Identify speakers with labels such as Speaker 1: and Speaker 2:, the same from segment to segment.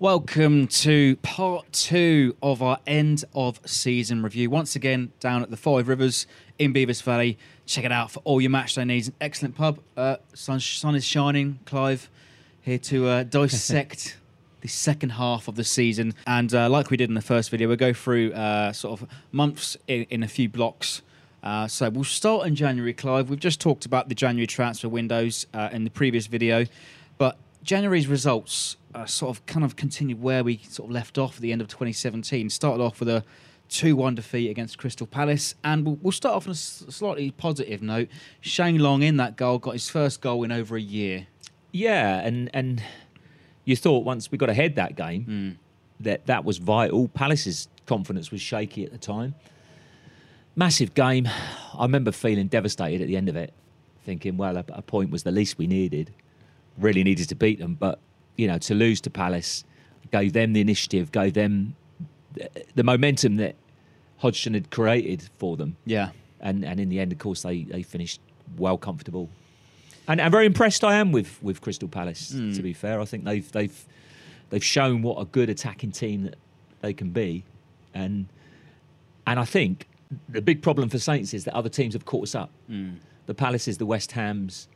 Speaker 1: Welcome to part two of our end of season review. Once again, down at the Five Rivers in Beavers Valley. Check it out for all your match day needs. An excellent pub. Uh, sun, sun is shining. Clive here to uh, dissect the second half of the season. And uh, like we did in the first video, we'll go through uh, sort of months in, in a few blocks. Uh, so we'll start in January, Clive. We've just talked about the January transfer windows uh, in the previous video, but January's results uh, sort of kind of continued where we sort of left off at the end of 2017. Started off with a 2 1 defeat against Crystal Palace, and we'll, we'll start off on a s- slightly positive note. Shane Long in that goal got his first goal in over a year.
Speaker 2: Yeah, and and you thought once we got ahead that game that that was vital. Palace's confidence was shaky at the time. Massive game. I remember feeling devastated at the end of it, thinking, well, a, a point was the least we needed. Really needed to beat them, but you know, to lose to Palace gave them the initiative, gave them the, momentum that Hodgson had created for them
Speaker 1: Yeah.
Speaker 2: and and in the end, of course, they they finished well comfortable. And I'm very impressed. I am with with Crystal Palace. Hmm. To be fair, I think they've they've they've shown what a good attacking team that they can be, and and I think the big problem for Saints is that other teams have caught us up. Hmm. The Palaces, the West Hams.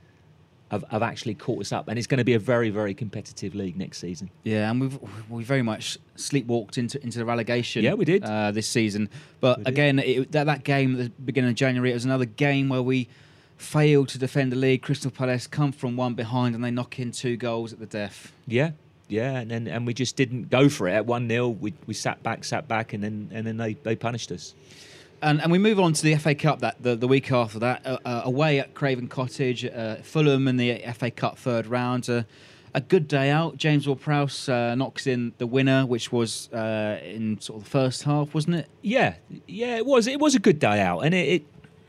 Speaker 2: Have, have actually caught us up, and it's going to be a very, very competitive league next season.
Speaker 1: Yeah, and we've we very much sleepwalked into into the relegation.
Speaker 2: Yeah, we did.
Speaker 1: uh, this season. But
Speaker 2: We
Speaker 1: again, it, that that game at the beginning of January, it was another game where we failed to defend the league. Crystal Palace come from one behind and they knock in two goals at the death.
Speaker 2: Yeah, yeah, and then and we just didn't go for it at one 0 We we sat back, sat back, and then and then they, they punished us.
Speaker 1: And and we move on to the FA Cup that the, the week after that uh, uh, away at Craven Cottage, uh, Fulham in the FA Cup third round. Uh, a good day out. James Ward-Prowse uh, knocks in the winner, which was uh, in sort of the first half, wasn't it?
Speaker 2: Yeah, yeah, it was. It was a good day out, and it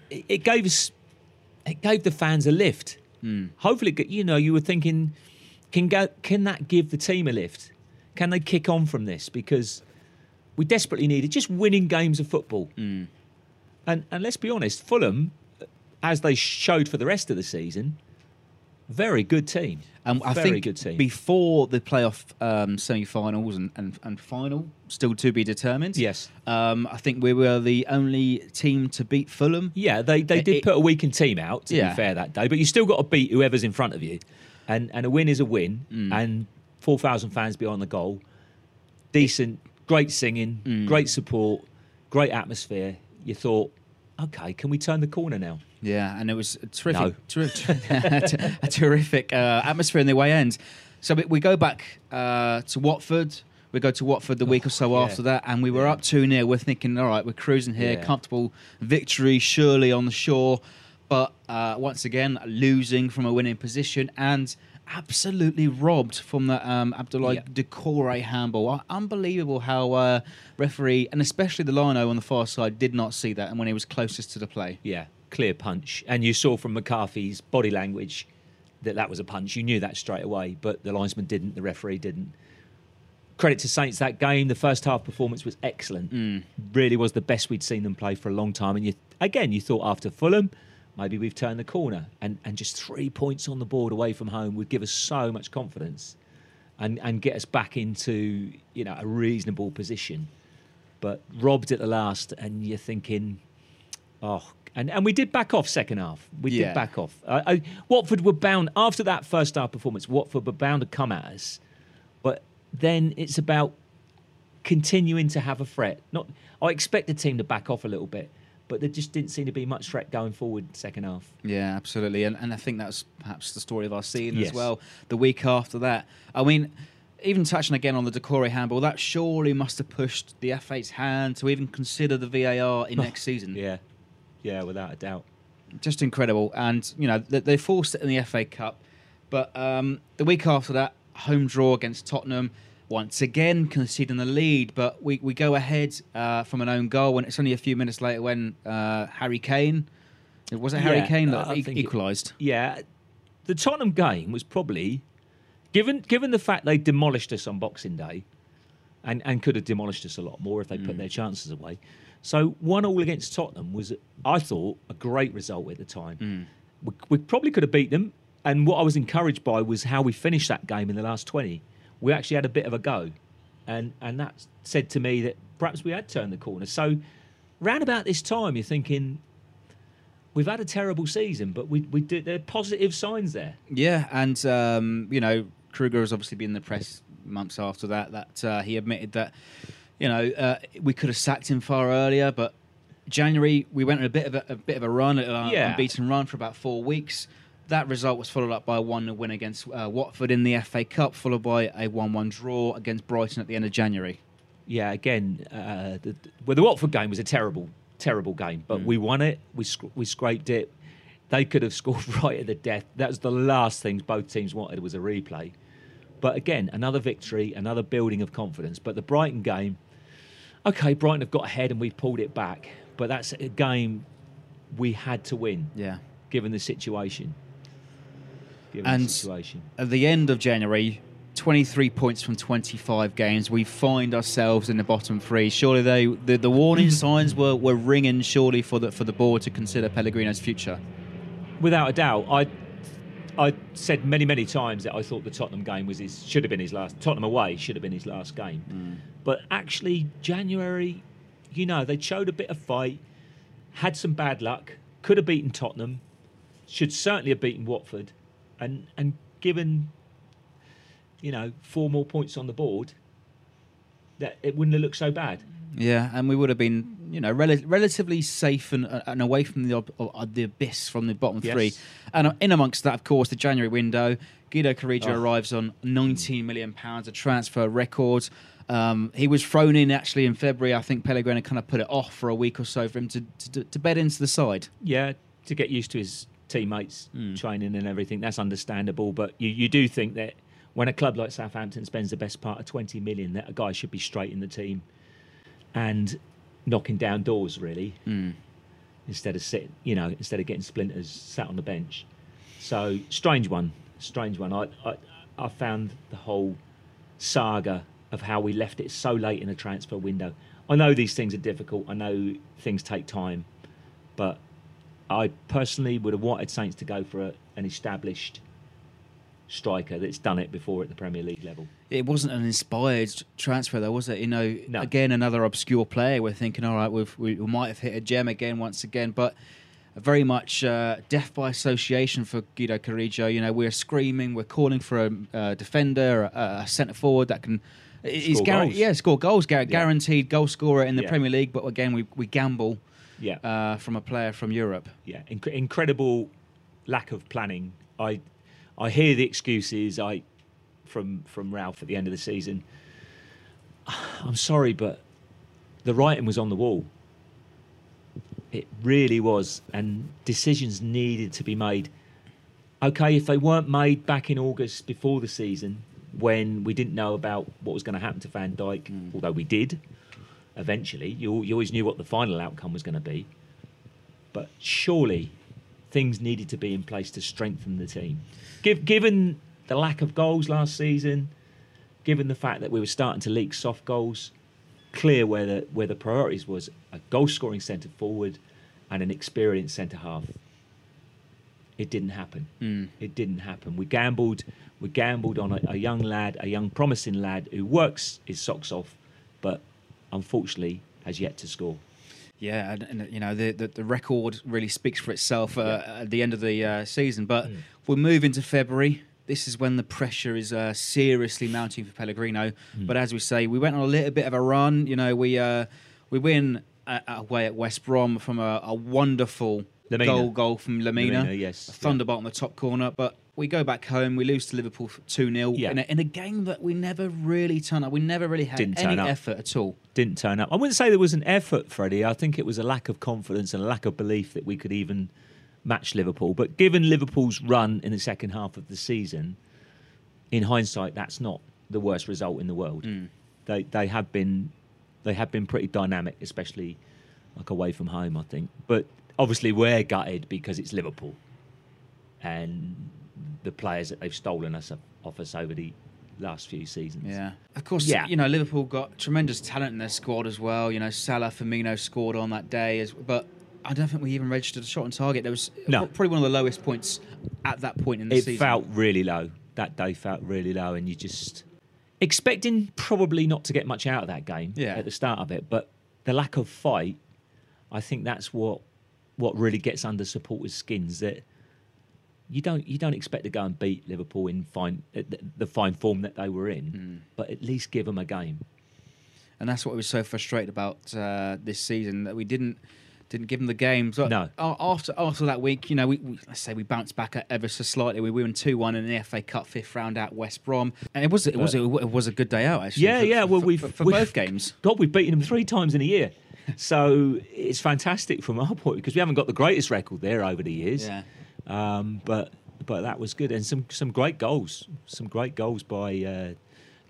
Speaker 2: it, it gave us it gave the fans a lift. Hopefully, you know, you were thinking, can go, can that give the team a lift? Can they kick on from this? Because we desperately needed just winning games of football. And and let's be honest, Fulham, as they showed for the rest of the season, very good team.
Speaker 1: And I
Speaker 2: very
Speaker 1: think
Speaker 2: good team.
Speaker 1: before the playoff um, semi-finals and, and, and final, still to be determined.
Speaker 2: Yes.
Speaker 1: Um, I think we were the only team to beat Fulham.
Speaker 2: Yeah, they, they did
Speaker 1: it-
Speaker 2: put a weakened team out, to
Speaker 1: Yeah.
Speaker 2: be fair, that day. But you still got to beat whoever's in front of you. And and a win is a win.
Speaker 1: Mm.
Speaker 2: And 4,000 fans behind the goal. Decent, great singing,
Speaker 1: Mm.
Speaker 2: great support, great atmosphere. You thought, okay, can we turn the corner now?
Speaker 1: Yeah, and it was a terrific,
Speaker 2: No.
Speaker 1: ter- a terrific uh, atmosphere in the way end. So we, go back uh, to Watford. We go to Watford the week or so
Speaker 2: yeah.
Speaker 1: after that, and we were up 2 0. We're thinking, all right, we're cruising here,
Speaker 2: Yeah.
Speaker 1: comfortable victory, surely on the shore. But uh, once again, losing from a winning position and absolutely robbed from the um, Abdoulaye
Speaker 2: Yeah.
Speaker 1: Doucouré handball. Unbelievable how uh, referee, and especially the lino on the far side, did not see that and when he was closest to the play.
Speaker 2: Yeah, clear punch. And you saw from McCarthy's body language that that was a punch. You knew that straight away, but the linesman didn't, the referee didn't. Credit to Saints that game. The first half performance was excellent. Really was the best we'd seen them play for a long time. And you, again, you thought after Fulham, maybe we've turned the corner. And, and just three points on the board away from home would give us so much confidence and, and get us back into you know a reasonable position. But robbed at the last, and you're thinking, Oh, and, and we did back off second half. We
Speaker 1: Yeah.
Speaker 2: did back off. I, Watford were bound after that first half performance. Watford were bound to come at us, but then it's about continuing to have a threat. Not, I expect the team to back off a little bit, but there just didn't seem to be much threat going forward second half.
Speaker 1: Yeah, absolutely, and and I think that's perhaps the story of our season as well. The week after that, I mean, even touching again on the Doucouré handball, that surely must have pushed the FA's hand to even consider the VAR in next season.
Speaker 2: Yeah, yeah, without a doubt.
Speaker 1: just incredible. And you know they, they forced it in the FA Cup, but um, the week after that, home draw against Tottenham. Once again, conceding the lead, but we, we go ahead uh, from an own goal, and it's only a few minutes later when uh, Harry Kane, it was it Harry
Speaker 2: Yeah,
Speaker 1: Kane that e- equalised?
Speaker 2: Yeah, the Tottenham game was probably given given the fact they demolished us on Boxing Day, and and could have demolished us a lot more if they put their chances away. So one all against Tottenham was, I thought, a great result at the time. We, we probably could have beat them, and what I was encouraged by was how we finished that game in the last twenty. We actually had a bit of a go. and and that said to me that perhaps we had turned the corner. So, round about this time, you're thinking we've had a terrible season, but we we did there are positive signs there.
Speaker 1: Yeah, and um, you know, Krueger has obviously been in the press months after that. That uh, he admitted that you know uh, we could have sacked him far earlier, but January we went on a bit of a, a bit of a run, an
Speaker 2: Yeah.
Speaker 1: unbeaten run for about four weeks. That result was followed up by a one win against uh, Watford in the FA Cup, followed by a one-one draw against Brighton at the end of January.
Speaker 2: Yeah, again, uh, the, well, the Watford game was a terrible, terrible game, but we won it. We sc- we scraped it. They could have scored right at the death. That was the last thing both teams wanted was a replay. But again, another victory, another building of confidence. But the Brighton game, okay, Brighton have got ahead and we pulled it back. But that's a game we had to win,
Speaker 1: Yeah.
Speaker 2: given the situation.
Speaker 1: And-
Speaker 2: situation.
Speaker 1: At the end of January, 23 points from 25 games. We find ourselves in the bottom three. Surely they the, the warning signs were, were ringing surely for the for the board to consider Pellegrino's future.
Speaker 2: without a doubt, I I said many many times that I thought the Tottenham game was his should have been his last Tottenham away should have been his last game, mm. but actually January, you know, they showed a bit of fight, had some bad luck, could have beaten Tottenham, should certainly have beaten Watford, and and given, you know, four more points on the board, that it wouldn't have looked so bad.
Speaker 1: Yeah, and we would have been, you know, rel- relatively safe and, uh, and away from the ob- uh, the abyss from the bottom
Speaker 2: Yes.
Speaker 1: three. And uh, in amongst that, of course, the January window, Guido Carrillo
Speaker 2: Oh.
Speaker 1: arrives on 19 million pounds, a transfer record. Um, he was thrown in actually in February. I think Pellegrino kind of put it off for a week or so for him to to, to bed into the side.
Speaker 2: Yeah, to get used to his teammates hmm. training and everything, that's understandable. But you, you do think that when a club like Southampton spends the best part of 20 million, that a guy should be straight in the team and knocking down doors, really, hmm. instead of sitting, you know, instead of getting splinters sat on the bench. So, strange one, strange one. I, I, I found the whole saga of how we left it so late in the transfer window. I know these things are difficult. I know things take time, but I personally would have wanted Saints to go for a, an established striker that's done it before at the Premier League level.
Speaker 1: It wasn't an inspired transfer, though, was it? You know,
Speaker 2: No.
Speaker 1: again, another obscure player. We're thinking, all right, we've, we, we might have hit a gem again once again, but very much uh, death by association for Guido Carrillo. You know, we're screaming, we're calling for a, uh defender, a, a centre forward that can. He's
Speaker 2: goals.
Speaker 1: yeah, score goals, gar-
Speaker 2: Yeah.
Speaker 1: guaranteed goal scorer in the
Speaker 2: Yeah.
Speaker 1: Premier League. But again, we, we gamble
Speaker 2: Yeah,
Speaker 1: uh, from a player from Europe.
Speaker 2: yeah, Inc- incredible lack of planning. I, I hear the excuses. I, from from Ralph at the end of the season. I'm sorry, but the writing was on the wall. It really was, and decisions needed to be made. Okay, if they weren't made back in August before the season, when we didn't know about what was going to happen to Van Dijk, although we did eventually, you, you always knew what the final outcome was going to be. But surely things needed to be in place to strengthen the team. Give, given the lack of goals last season, given the fact that we were starting to leak soft goals, clear where the where the priorities was a goal scoring centre forward and an experienced centre half. It didn't happen.
Speaker 1: Mm.
Speaker 2: It didn't happen. We gambled. We gambled on a, a young lad, a young promising lad who works his socks off, but unfortunately has yet to score.
Speaker 1: Yeah, and, and you know the, the the record really speaks for itself uh, at the end of the uh, season. But
Speaker 2: Mm.
Speaker 1: we'll move into February. This is when the pressure is uh, seriously mounting for Pellegrino.
Speaker 2: Mm.
Speaker 1: But as we say, we went on a little bit of a run. You know, we uh, we win uh, away at West Brom from a, a wonderful
Speaker 2: Lemina.
Speaker 1: goal goal from Lemina.
Speaker 2: Lemina, yes,
Speaker 1: a
Speaker 2: yeah.
Speaker 1: thunderbolt on the top corner. But we go back home. We lose to Liverpool two 0
Speaker 2: Yeah.
Speaker 1: in, a, in a game that we never really turned up. We never really had
Speaker 2: Didn't
Speaker 1: any effort at all.
Speaker 2: didn't turn up. I wouldn't say there was an effort, Freddie. I think it was a lack of confidence and a lack of belief that we could even match Liverpool. But given Liverpool's run in the second half of the season, in hindsight, that's not the worst result in the world. Mm. They they have been they have been pretty dynamic, especially like away from home. I think, but obviously we're gutted because it's Liverpool, and the players that they've stolen us off us over the last few seasons.
Speaker 1: Yeah. Of course,
Speaker 2: Yeah.
Speaker 1: you know, Liverpool got tremendous talent in their squad as well. You know, Salah, Firmino scored on that day, as, but I don't think we even registered a shot on target. There was
Speaker 2: No.
Speaker 1: probably one of the lowest points at that point in the
Speaker 2: it
Speaker 1: season.
Speaker 2: It felt really low that day felt really low and you just expecting probably not to get much out of that game
Speaker 1: Yeah.
Speaker 2: at the start of it, but the lack of fight, I think that's what what really gets under supporters' skins. That you don't you don't expect to go and beat Liverpool in fine uh, the- the fine form that they were in,
Speaker 1: Hmm.
Speaker 2: but at least give them a game.
Speaker 1: and that's what was so frustrated about uh, this season that we didn't didn't give them the games. But
Speaker 2: No.
Speaker 1: After after that week, you know, we, we let's say we bounced back ever so slightly. We won two one in the FA Cup fifth round at West Brom, and it was it was it was a good day out actually.
Speaker 2: Yeah,
Speaker 1: for-
Speaker 2: yeah. Well,
Speaker 1: for,
Speaker 2: we've
Speaker 1: for, for
Speaker 2: we've-
Speaker 1: both games.
Speaker 2: God, we've beaten them three times in a year, so it's fantastic from our point because we haven't got the greatest record there over the years.
Speaker 1: Yeah.
Speaker 2: Um, but but that was good, and some some great goals, some great goals by uh,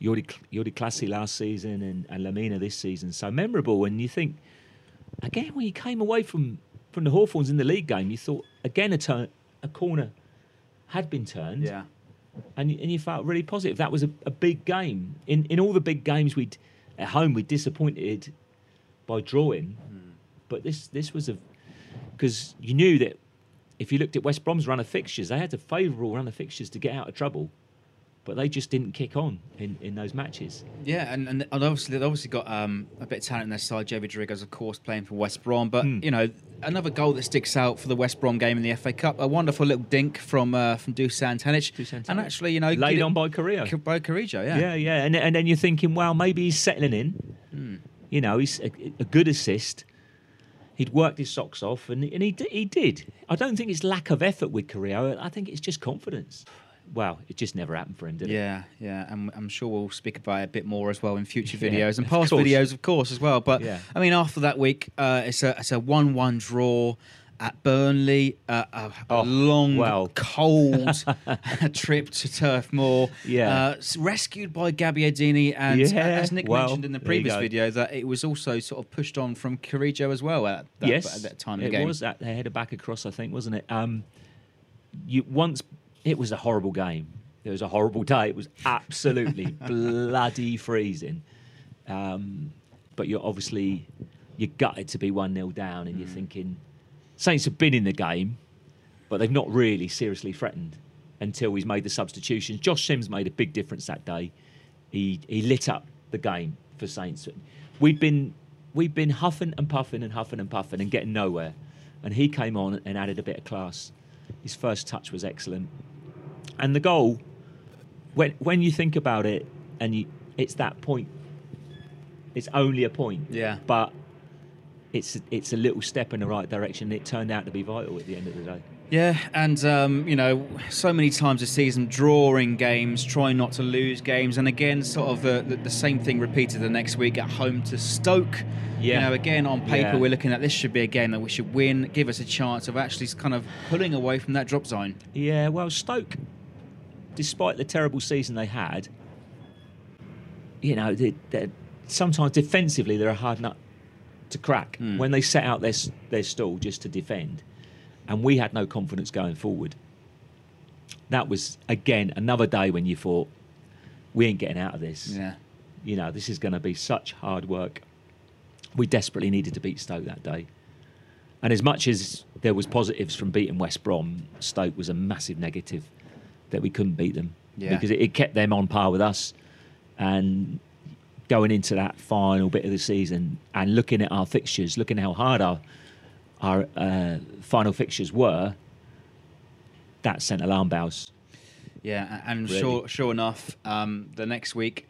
Speaker 2: Jordy Jordy Clasie last season and, and Lemina this season. So memorable, and you think again when you came away from from the Hawthorns in the league game, you thought again a turn a corner had been turned,
Speaker 1: Yeah.
Speaker 2: and you- and you felt really positive. That was a, a big game. In in all the big games we'd at home we disappointed by drawing, but this this was a because you knew that if you looked at West Brom's run of fixtures, they had a favourable run of fixtures to get out of trouble, but they just didn't kick on in, in those matches.
Speaker 1: Yeah, and, and obviously they've obviously got um, a bit of talent in their side. Jay Rodriguez, of course, playing for West Brom, but
Speaker 2: Hmm.
Speaker 1: you know another goal that sticks out for the West Brom game in the FA Cup. A wonderful little dink from uh, from Dusan Tadic,
Speaker 2: Dusan
Speaker 1: and actually you know
Speaker 2: Laid on by Carrillo.
Speaker 1: by Carrillo, yeah.
Speaker 2: Yeah, yeah, and and then you're thinking, well, maybe he's settling in.
Speaker 1: Hmm.
Speaker 2: You know, he's a, a good assist. He'd worked his socks off, and and he he did. I don't think it's lack of effort with Carrillo. I think it's just confidence. Well, it just never happened for him, did it?
Speaker 1: Yeah, yeah, and I'm sure we'll speak about it a bit more as well in future
Speaker 2: Yeah,
Speaker 1: videos and past
Speaker 2: course.
Speaker 1: videos, of course, as well. But
Speaker 2: Yeah.
Speaker 1: I mean, after that week, uh, it's a it's a one-one draw at Burnley. Uh, a,
Speaker 2: Oh,
Speaker 1: long,
Speaker 2: well.
Speaker 1: cold trip to Turf Moor.
Speaker 2: Yeah.
Speaker 1: uh, rescued by Gabbiadini, and uh,
Speaker 2: Yeah,
Speaker 1: as Nick
Speaker 2: well,
Speaker 1: mentioned in the previous video, that it was also sort of pushed on from Carrillo as well at that,
Speaker 2: yes,
Speaker 1: at that time
Speaker 2: it
Speaker 1: the game.
Speaker 2: was that they headed back across, I think, wasn't it? Um, you once it was a horrible game. It was a horrible day. It was absolutely bloody freezing. Um, but you're obviously you're gutted to be one 0 down,
Speaker 1: Mm.
Speaker 2: and you're thinking Saints have been in the game, but they've not really seriously threatened until he's made the substitutions. Josh Sims made a big difference that day. He he lit up the game for Saints. We'd been we'd been huffing and puffing and huffing and puffing and getting nowhere, and he came on and added a bit of class. His first touch was excellent, and the goal. When when you think about it, and you, it's that point. It's only a point.
Speaker 1: Yeah.
Speaker 2: But it's it's a little step in the right direction. It turned out to be vital at the end of the day.
Speaker 1: Yeah, and um, you know, so many times this season, drawing games, trying not to lose games, and again, sort of the, the, the same thing repeated the next week at home to Stoke.
Speaker 2: Yeah.
Speaker 1: You know, again on paper,
Speaker 2: Yeah.
Speaker 1: we're looking at this should be a game that we should win, give us a chance of actually kind of pulling away from that drop zone.
Speaker 2: Yeah, well, Stoke, despite the terrible season they had, you know, they, sometimes defensively they're a hard nut to crack
Speaker 1: Hmm.
Speaker 2: when they set out their their stall just to defend, and we had no confidence going forward. That was again another day when you thought we ain't getting out of this.
Speaker 1: Yeah,
Speaker 2: You know, this is going to be such hard work. We desperately needed to beat Stoke that day. And as much as there was positives from beating West Brom, Stoke was a massive negative that we couldn't beat them
Speaker 1: Yeah.
Speaker 2: because it, it kept them on par with us. And going into that final bit of the season and looking at our fixtures, looking how hard our our uh, final fixtures were, that sent alarm bells.
Speaker 1: yeah, and
Speaker 2: Really.
Speaker 1: sure, sure enough, um, the next week.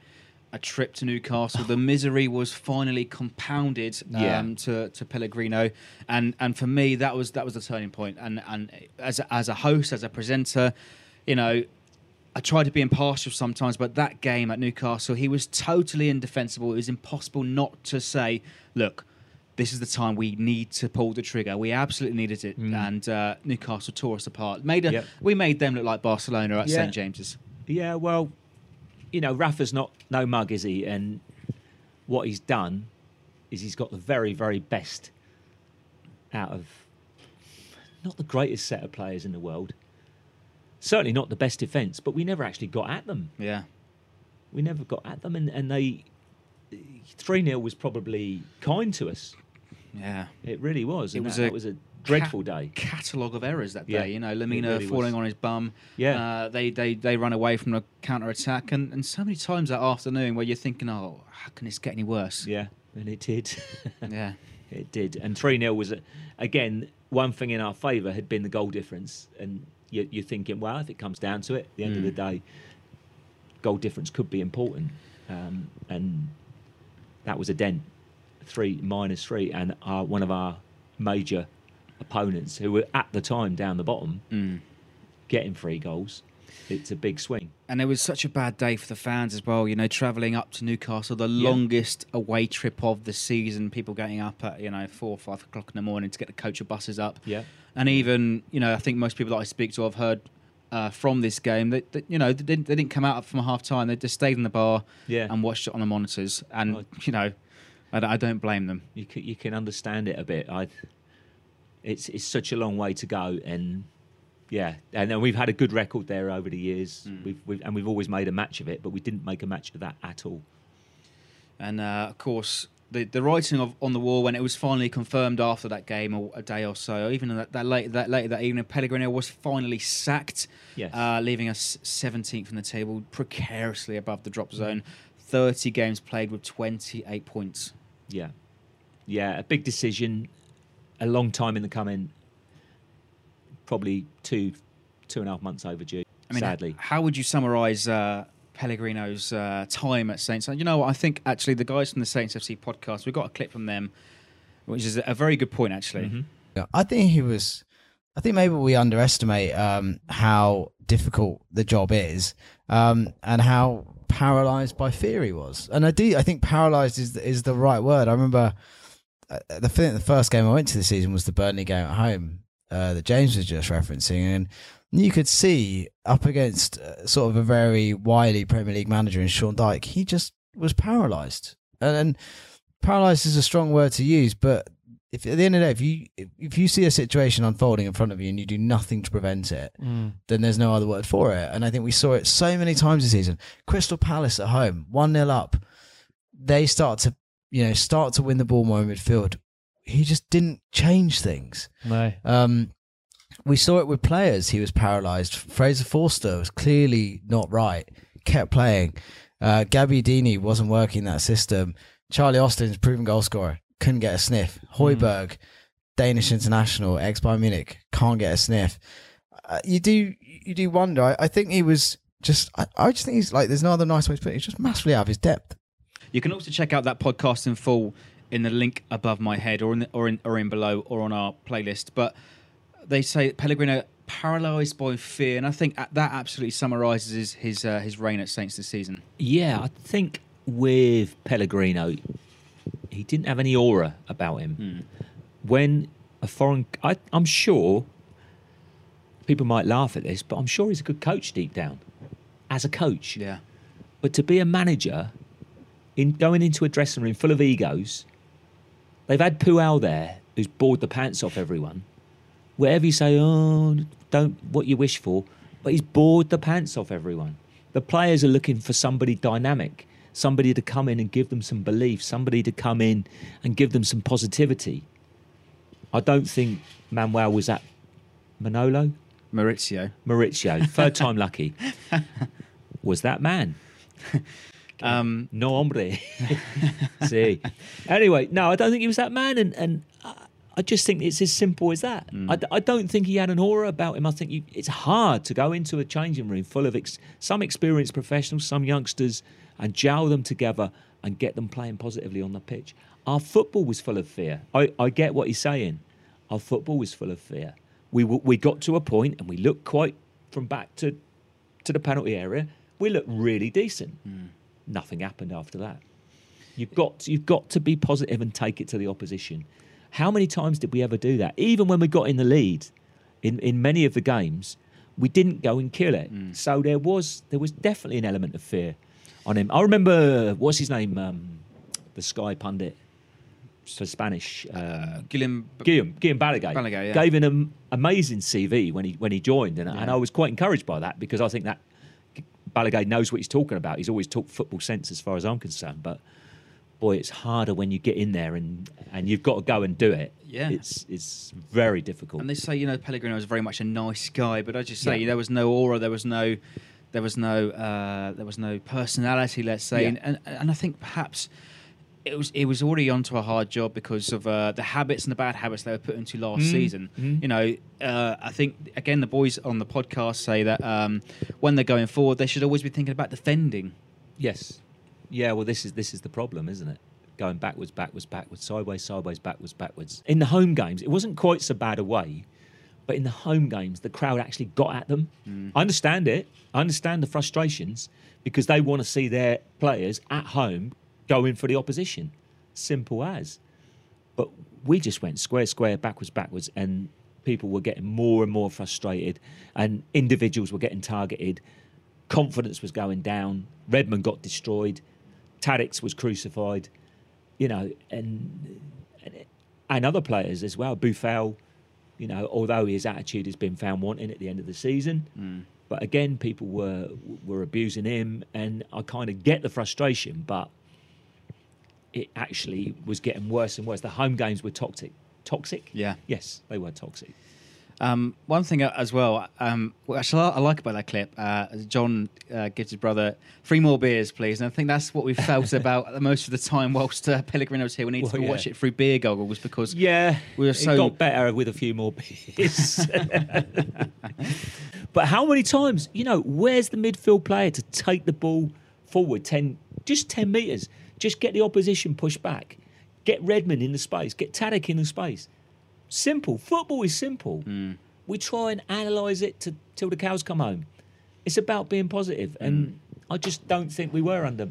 Speaker 1: A trip to Newcastle. The misery was finally compounded um,
Speaker 2: Yeah.
Speaker 1: to, to Pellegrino, and and for me that was that was the turning point. And and as a, as a host, as a presenter, you know, I try to be impartial sometimes, but that game at Newcastle, he was totally indefensible. It was impossible not to say, look, this is the time we need to pull the trigger. We absolutely needed it. And uh, Newcastle tore us apart. Made a,
Speaker 2: Mm. Yep.
Speaker 1: We made them look like Barcelona at
Speaker 2: Yeah.
Speaker 1: St. James's.
Speaker 2: Yeah, well, you know, Rafa's not no mug, is he? And what he's done is he's got the very, very best out of not the greatest set of players in the world. Certainly not the best defence, but we never actually got at them.
Speaker 1: Yeah.
Speaker 2: We never got at them, and, and they 3 0 was probably kind to us.
Speaker 1: Yeah.
Speaker 2: It really was.
Speaker 1: It was
Speaker 2: that,
Speaker 1: a-
Speaker 2: that was a dreadful day.
Speaker 1: Catalogue of errors that day.
Speaker 2: Yeah,
Speaker 1: you know, Lemina
Speaker 2: really
Speaker 1: falling
Speaker 2: was.
Speaker 1: on his bum.
Speaker 2: Yeah.
Speaker 1: Uh, they, they they run away from the counter attack, and, and so many times that afternoon where you're thinking, oh, how can this get any worse?
Speaker 2: Yeah, and it did.
Speaker 1: Yeah.
Speaker 2: It did. And 3 0 was, a, again, one thing in our favour had been the goal difference. And you, you're thinking, well, if it comes down to it, at the end of the day, goal difference could be important. Um, and that was a dent, three minus three. And our, one of our major opponents, who were at the time down the bottom,
Speaker 1: Mm.
Speaker 2: getting three goals, it's a big swing.
Speaker 1: And it was such a bad day for the fans as well. You know, travelling up to Newcastle, the
Speaker 2: Yeah.
Speaker 1: longest away trip of the season. People getting up at you know four or five o'clock in the morning to get the coach of buses up.
Speaker 2: Yeah.
Speaker 1: And even you know, I think most people that I speak to, I've heard uh, from this game that, that you know they didn't, they didn't come out from half time. They just stayed in the bar
Speaker 2: Yeah.
Speaker 1: and watched it on the monitors. And
Speaker 2: Oh.
Speaker 1: you know, I, don't- I don't blame them.
Speaker 2: you can, you can understand it a bit. I, it's it's such a long way to go, and yeah, and then we've had a good record there over the years. We've, we've and we've always made a match of it, but we didn't make a match of that at all.
Speaker 1: And uh, of course, the the writing of on the wall when it was finally confirmed after that game, or a day or so, even that, that late that later that evening, Pellegrino was finally sacked,
Speaker 2: Yes.
Speaker 1: uh, leaving us 17th in the table, precariously above the drop zone. 30 games played with 28 points.
Speaker 2: Yeah, yeah, a big decision, a long time in the coming. Probably two, two and a half months overdue.
Speaker 1: I mean,
Speaker 2: sadly,
Speaker 1: how would you summarise uh, Pellegrino's uh, time at Saints? And you know what? I think actually the guys from the Saints FC podcast, we got a clip from them, which is a very good point actually.
Speaker 2: Mhm.
Speaker 3: Yeah, I think he was. I think maybe we underestimate um, how difficult the job is, um, and how paralyzed by fear he was. And I do. I think paralyzed is is the right word. I remember uh, the. The first game I went to this season was the Burnley game at home uh, that James was just referencing, and you could see up against uh, sort of a very wily Premier League manager in Sean Dyche, he just was paralyzed, and, and paralyzed is a strong word to use, but if at the end of the day, if you if, if you see a situation unfolding in front of you and you do nothing to prevent it, then there's no other word for it. And I think we saw it so many times this season. Crystal Palace at home, one 0 up, they start to you know start to win the ball more in midfield. He just didn't change things.
Speaker 4: No.
Speaker 3: Um, we saw it with players. He was paralysed. Fraser Forster was clearly not right. Kept playing. Uh, Gabbiadini wasn't working that system. Charlie Austin's proven goal scorer couldn't get a sniff. Højbjerg, Danish international, ex Bayern Munich, can't get a sniff. Uh, you do you do wonder. I, I think he was just. I, I just think he's like. There's no other nice way to put it. He's just massively out of his depth.
Speaker 1: You can also check out that podcast in full in the link above my head, or in the, or in or in below, or on our playlist. But they say Pellegrino paralysed by fear, and I think that absolutely summarises his his, uh, his reign at Saints this season.
Speaker 2: Yeah, I think with Pellegrino, he didn't have any aura about him. When a foreign, I, I'm sure people might laugh at this, but I'm sure he's a good coach deep down, as a coach.
Speaker 1: Yeah,
Speaker 2: But to be a manager, in going into a dressing room full of egos, they've had Puel there who's bored the pants off everyone. Wherever you say, oh, don't what you wish for, but he's bored the pants off everyone. The players are looking for somebody dynamic, somebody to come in and give them some belief, somebody to come in and give them some positivity. I don't think Manuel was at Manolo.
Speaker 1: Maurizio.
Speaker 2: Maurizio, third time lucky, was that man.
Speaker 1: Um,
Speaker 2: No hombre. See. Anyway, no, I don't think he was that man, and and I- just think it's as simple as that. I, d- I don't think he had an aura about him. I think you, it's hard to go into a changing room full of ex, some experienced professionals, some youngsters, and jowl them together and get them playing positively on the pitch. Our football was full of fear. I, I get what he's saying. Our football was full of fear. We we got to a point and we looked quite from back to to the penalty area. We looked really decent. Nothing happened after that. You've got you've got to be positive and take it to the opposition. How many times did we ever do that? Even when we got in the lead, in, in many of the games, we didn't go and kill it. So there was there was definitely an element of fear on him. I remember what's his name, um, the Sky pundit for Spanish. Um,
Speaker 1: Guillem.
Speaker 2: Guillaume, Guillaume Balagué,
Speaker 1: Balagué, yeah.
Speaker 2: gave him an amazing CV when he when he joined, and, and I was quite encouraged by that because I think that Balagué knows what he's talking about. He's always talked football sense as far as I'm concerned. But boy, it's harder when you get in there and and you've got to go and do it.
Speaker 1: Yeah.
Speaker 2: it's it's very difficult.
Speaker 1: And they say, you know, Pellegrino was very much a nice guy, but I just say,
Speaker 2: Yeah.
Speaker 1: there was no aura, there was no, there was no, uh, there was no personality. Let's say,
Speaker 2: Yeah.
Speaker 1: and, and and I think perhaps it was it was already onto a hard job because of uh, the habits and the bad habits they were put into last
Speaker 2: Mm,
Speaker 1: season.
Speaker 2: mm.
Speaker 1: You know, uh, I think again the boys on the podcast say that um, when they're going forward, they should always be thinking about defending.
Speaker 2: Yes. Yeah, well this is this is the problem, isn't it? Going backwards, backwards, backwards, sideways, sideways, backwards, backwards. In the home games, it wasn't quite so bad away, but in the home games, the crowd actually got at them. I understand it. I understand the frustrations because they want to see their players at home going for the opposition. Simple as. But we just went square, square, backwards, backwards, and people were getting more and more frustrated, and individuals were getting targeted. Confidence was going down. Redmond got destroyed. Tadic was crucified. You know, and and other players as well. Boufal, you know, although his attitude has been found wanting at the end of the season, hmm. but again, people were were abusing him, and I kind of get the frustration, but it actually was getting worse and worse. The home games were toxic. Toxic?
Speaker 1: Yeah.
Speaker 2: Yes, they were toxic.
Speaker 1: Um, one thing as well, um, actually I like about that clip, uh, John uh, gives his brother three more beers, please. And I think that's what we felt about most of the time whilst uh, Pellegrino's here. We need to
Speaker 2: yeah.
Speaker 1: watch it through beer goggles because
Speaker 2: Yeah,
Speaker 1: We were so it
Speaker 2: got better with a few more beers. but how many times, you know, where's the midfield player to take the ball forward 10, just 10 metres? Just get the opposition pushed back. Get Redmond in the space. Get Tadic in the space. Simple. Football is simple. We try and analyse it to, till the cows come home. It's about being positive, and I just don't think we were under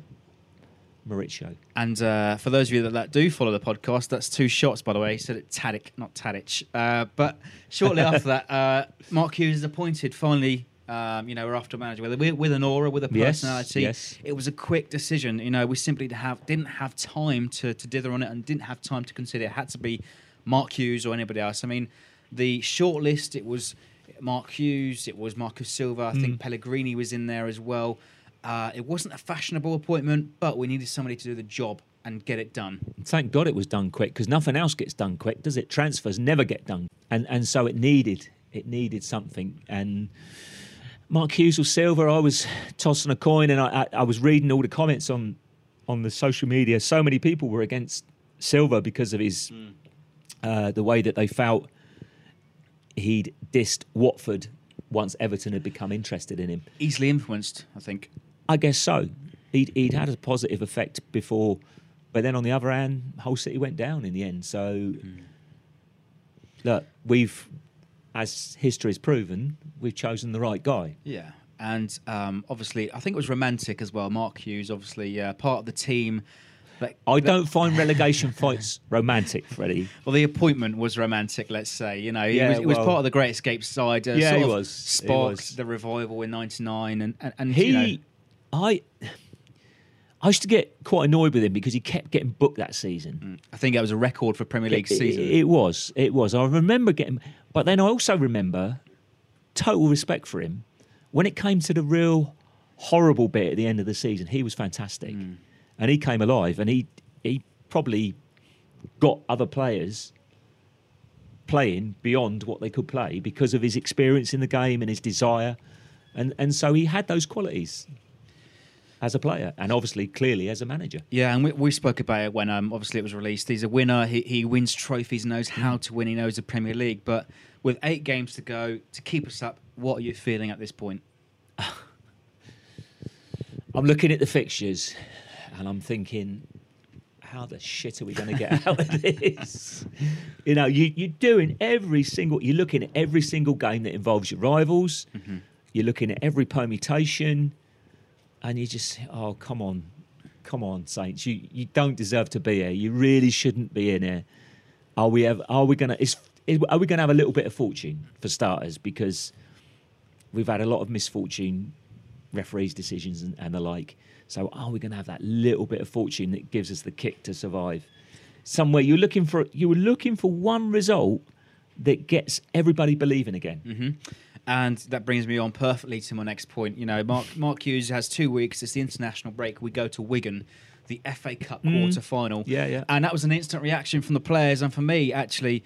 Speaker 2: Mauricio.
Speaker 1: And uh, for those of you that, that do follow the podcast, that's two shots, by the way. He said it Tadic, not Tadic. Uh, but shortly after that, uh, Mark Hughes is appointed finally. Um, you know, we're after a manager with, with an aura, with a
Speaker 2: Yes,
Speaker 1: personality.
Speaker 2: yes.
Speaker 1: It was a quick decision. You know, we simply have, didn't have time to, to dither on it and didn't have time to consider it had to be Mark Hughes or anybody else. I mean, the short list, it was Mark Hughes, it was Marcus Silva, I
Speaker 2: Mm.
Speaker 1: think Pellegrini was in there as well. Uh, it wasn't a fashionable appointment, but we needed somebody to do the job and get it done.
Speaker 2: thank God it was done quick because nothing else gets done quick, does it? Transfers never get done, and and so it needed it needed something. And Mark Hughes or Silva, I was tossing a coin, and I, I I was reading all the comments on on the social media. So many people were against Silva because of his uh, the way that they felt he'd dissed Watford once Everton had become interested in him.
Speaker 1: Easily influenced, I think.
Speaker 2: I guess so. He'd, he'd had a positive effect before, but then on the other hand, Hull City went down in the end. So, look, we've, as history has proven, we've chosen the right guy.
Speaker 1: Yeah. And um, obviously, I think it was romantic as well. Mark Hughes, obviously, uh, part of the team. But,
Speaker 2: I
Speaker 1: but-
Speaker 2: don't find relegation fights romantic, Freddie.
Speaker 1: Well, the appointment was romantic, let's say. You know,
Speaker 2: Yeah,
Speaker 1: was, he was part of the Great Escape side. Uh,
Speaker 2: Yeah,
Speaker 1: of
Speaker 2: was.
Speaker 1: Sparked
Speaker 2: was.
Speaker 1: the revival in '99, and and, and
Speaker 2: He,
Speaker 1: you know,
Speaker 2: I, I used to get quite annoyed with him because he kept getting booked that season.
Speaker 1: I think that was a record for Premier League
Speaker 2: It-
Speaker 1: season.
Speaker 2: It, it was. It was. I remember getting, but then I also remember total respect for him. When it came to the real horrible bit at the end of the season. He was fantastic, hmm. and he came alive, and he he probably got other players playing beyond what they could play because of his experience in the game and his desire, and and so he had those qualities as a player, and obviously clearly as a manager.
Speaker 1: Yeah, and we, we spoke about it when um, obviously it was released. He's a winner. He, he wins trophies, knows how to win. He knows the Premier League. But with eight games to go to keep us up, what are you feeling at this point?
Speaker 2: I'm looking at the fixtures and I'm thinking, how the shit are we going to get out of this? you know, you, you're doing every single, you're looking at every single game that involves your rivals. You're looking at every permutation, and you just, oh, come on, come on, Saints, you you don't deserve to be here. You really shouldn't be in here. Are we ever? Are we gonna? Is, is are we gonna have a little bit of fortune for starters? Because we've had a lot of misfortune, referees' decisions and, and the like. So are we to have that little bit of fortune that gives us the kick to survive? Somewhere you're looking for, you were looking for one result that gets everybody believing again.
Speaker 1: Mm-hmm. And that brings me on perfectly to my next point. You know, Mark Mark Hughes has two weeks. It's the international break. We go to Wigan the FA Cup
Speaker 2: Mm.
Speaker 1: quarter final.
Speaker 2: Yeah, yeah.
Speaker 1: And that was an instant reaction from the players. And for me, actually,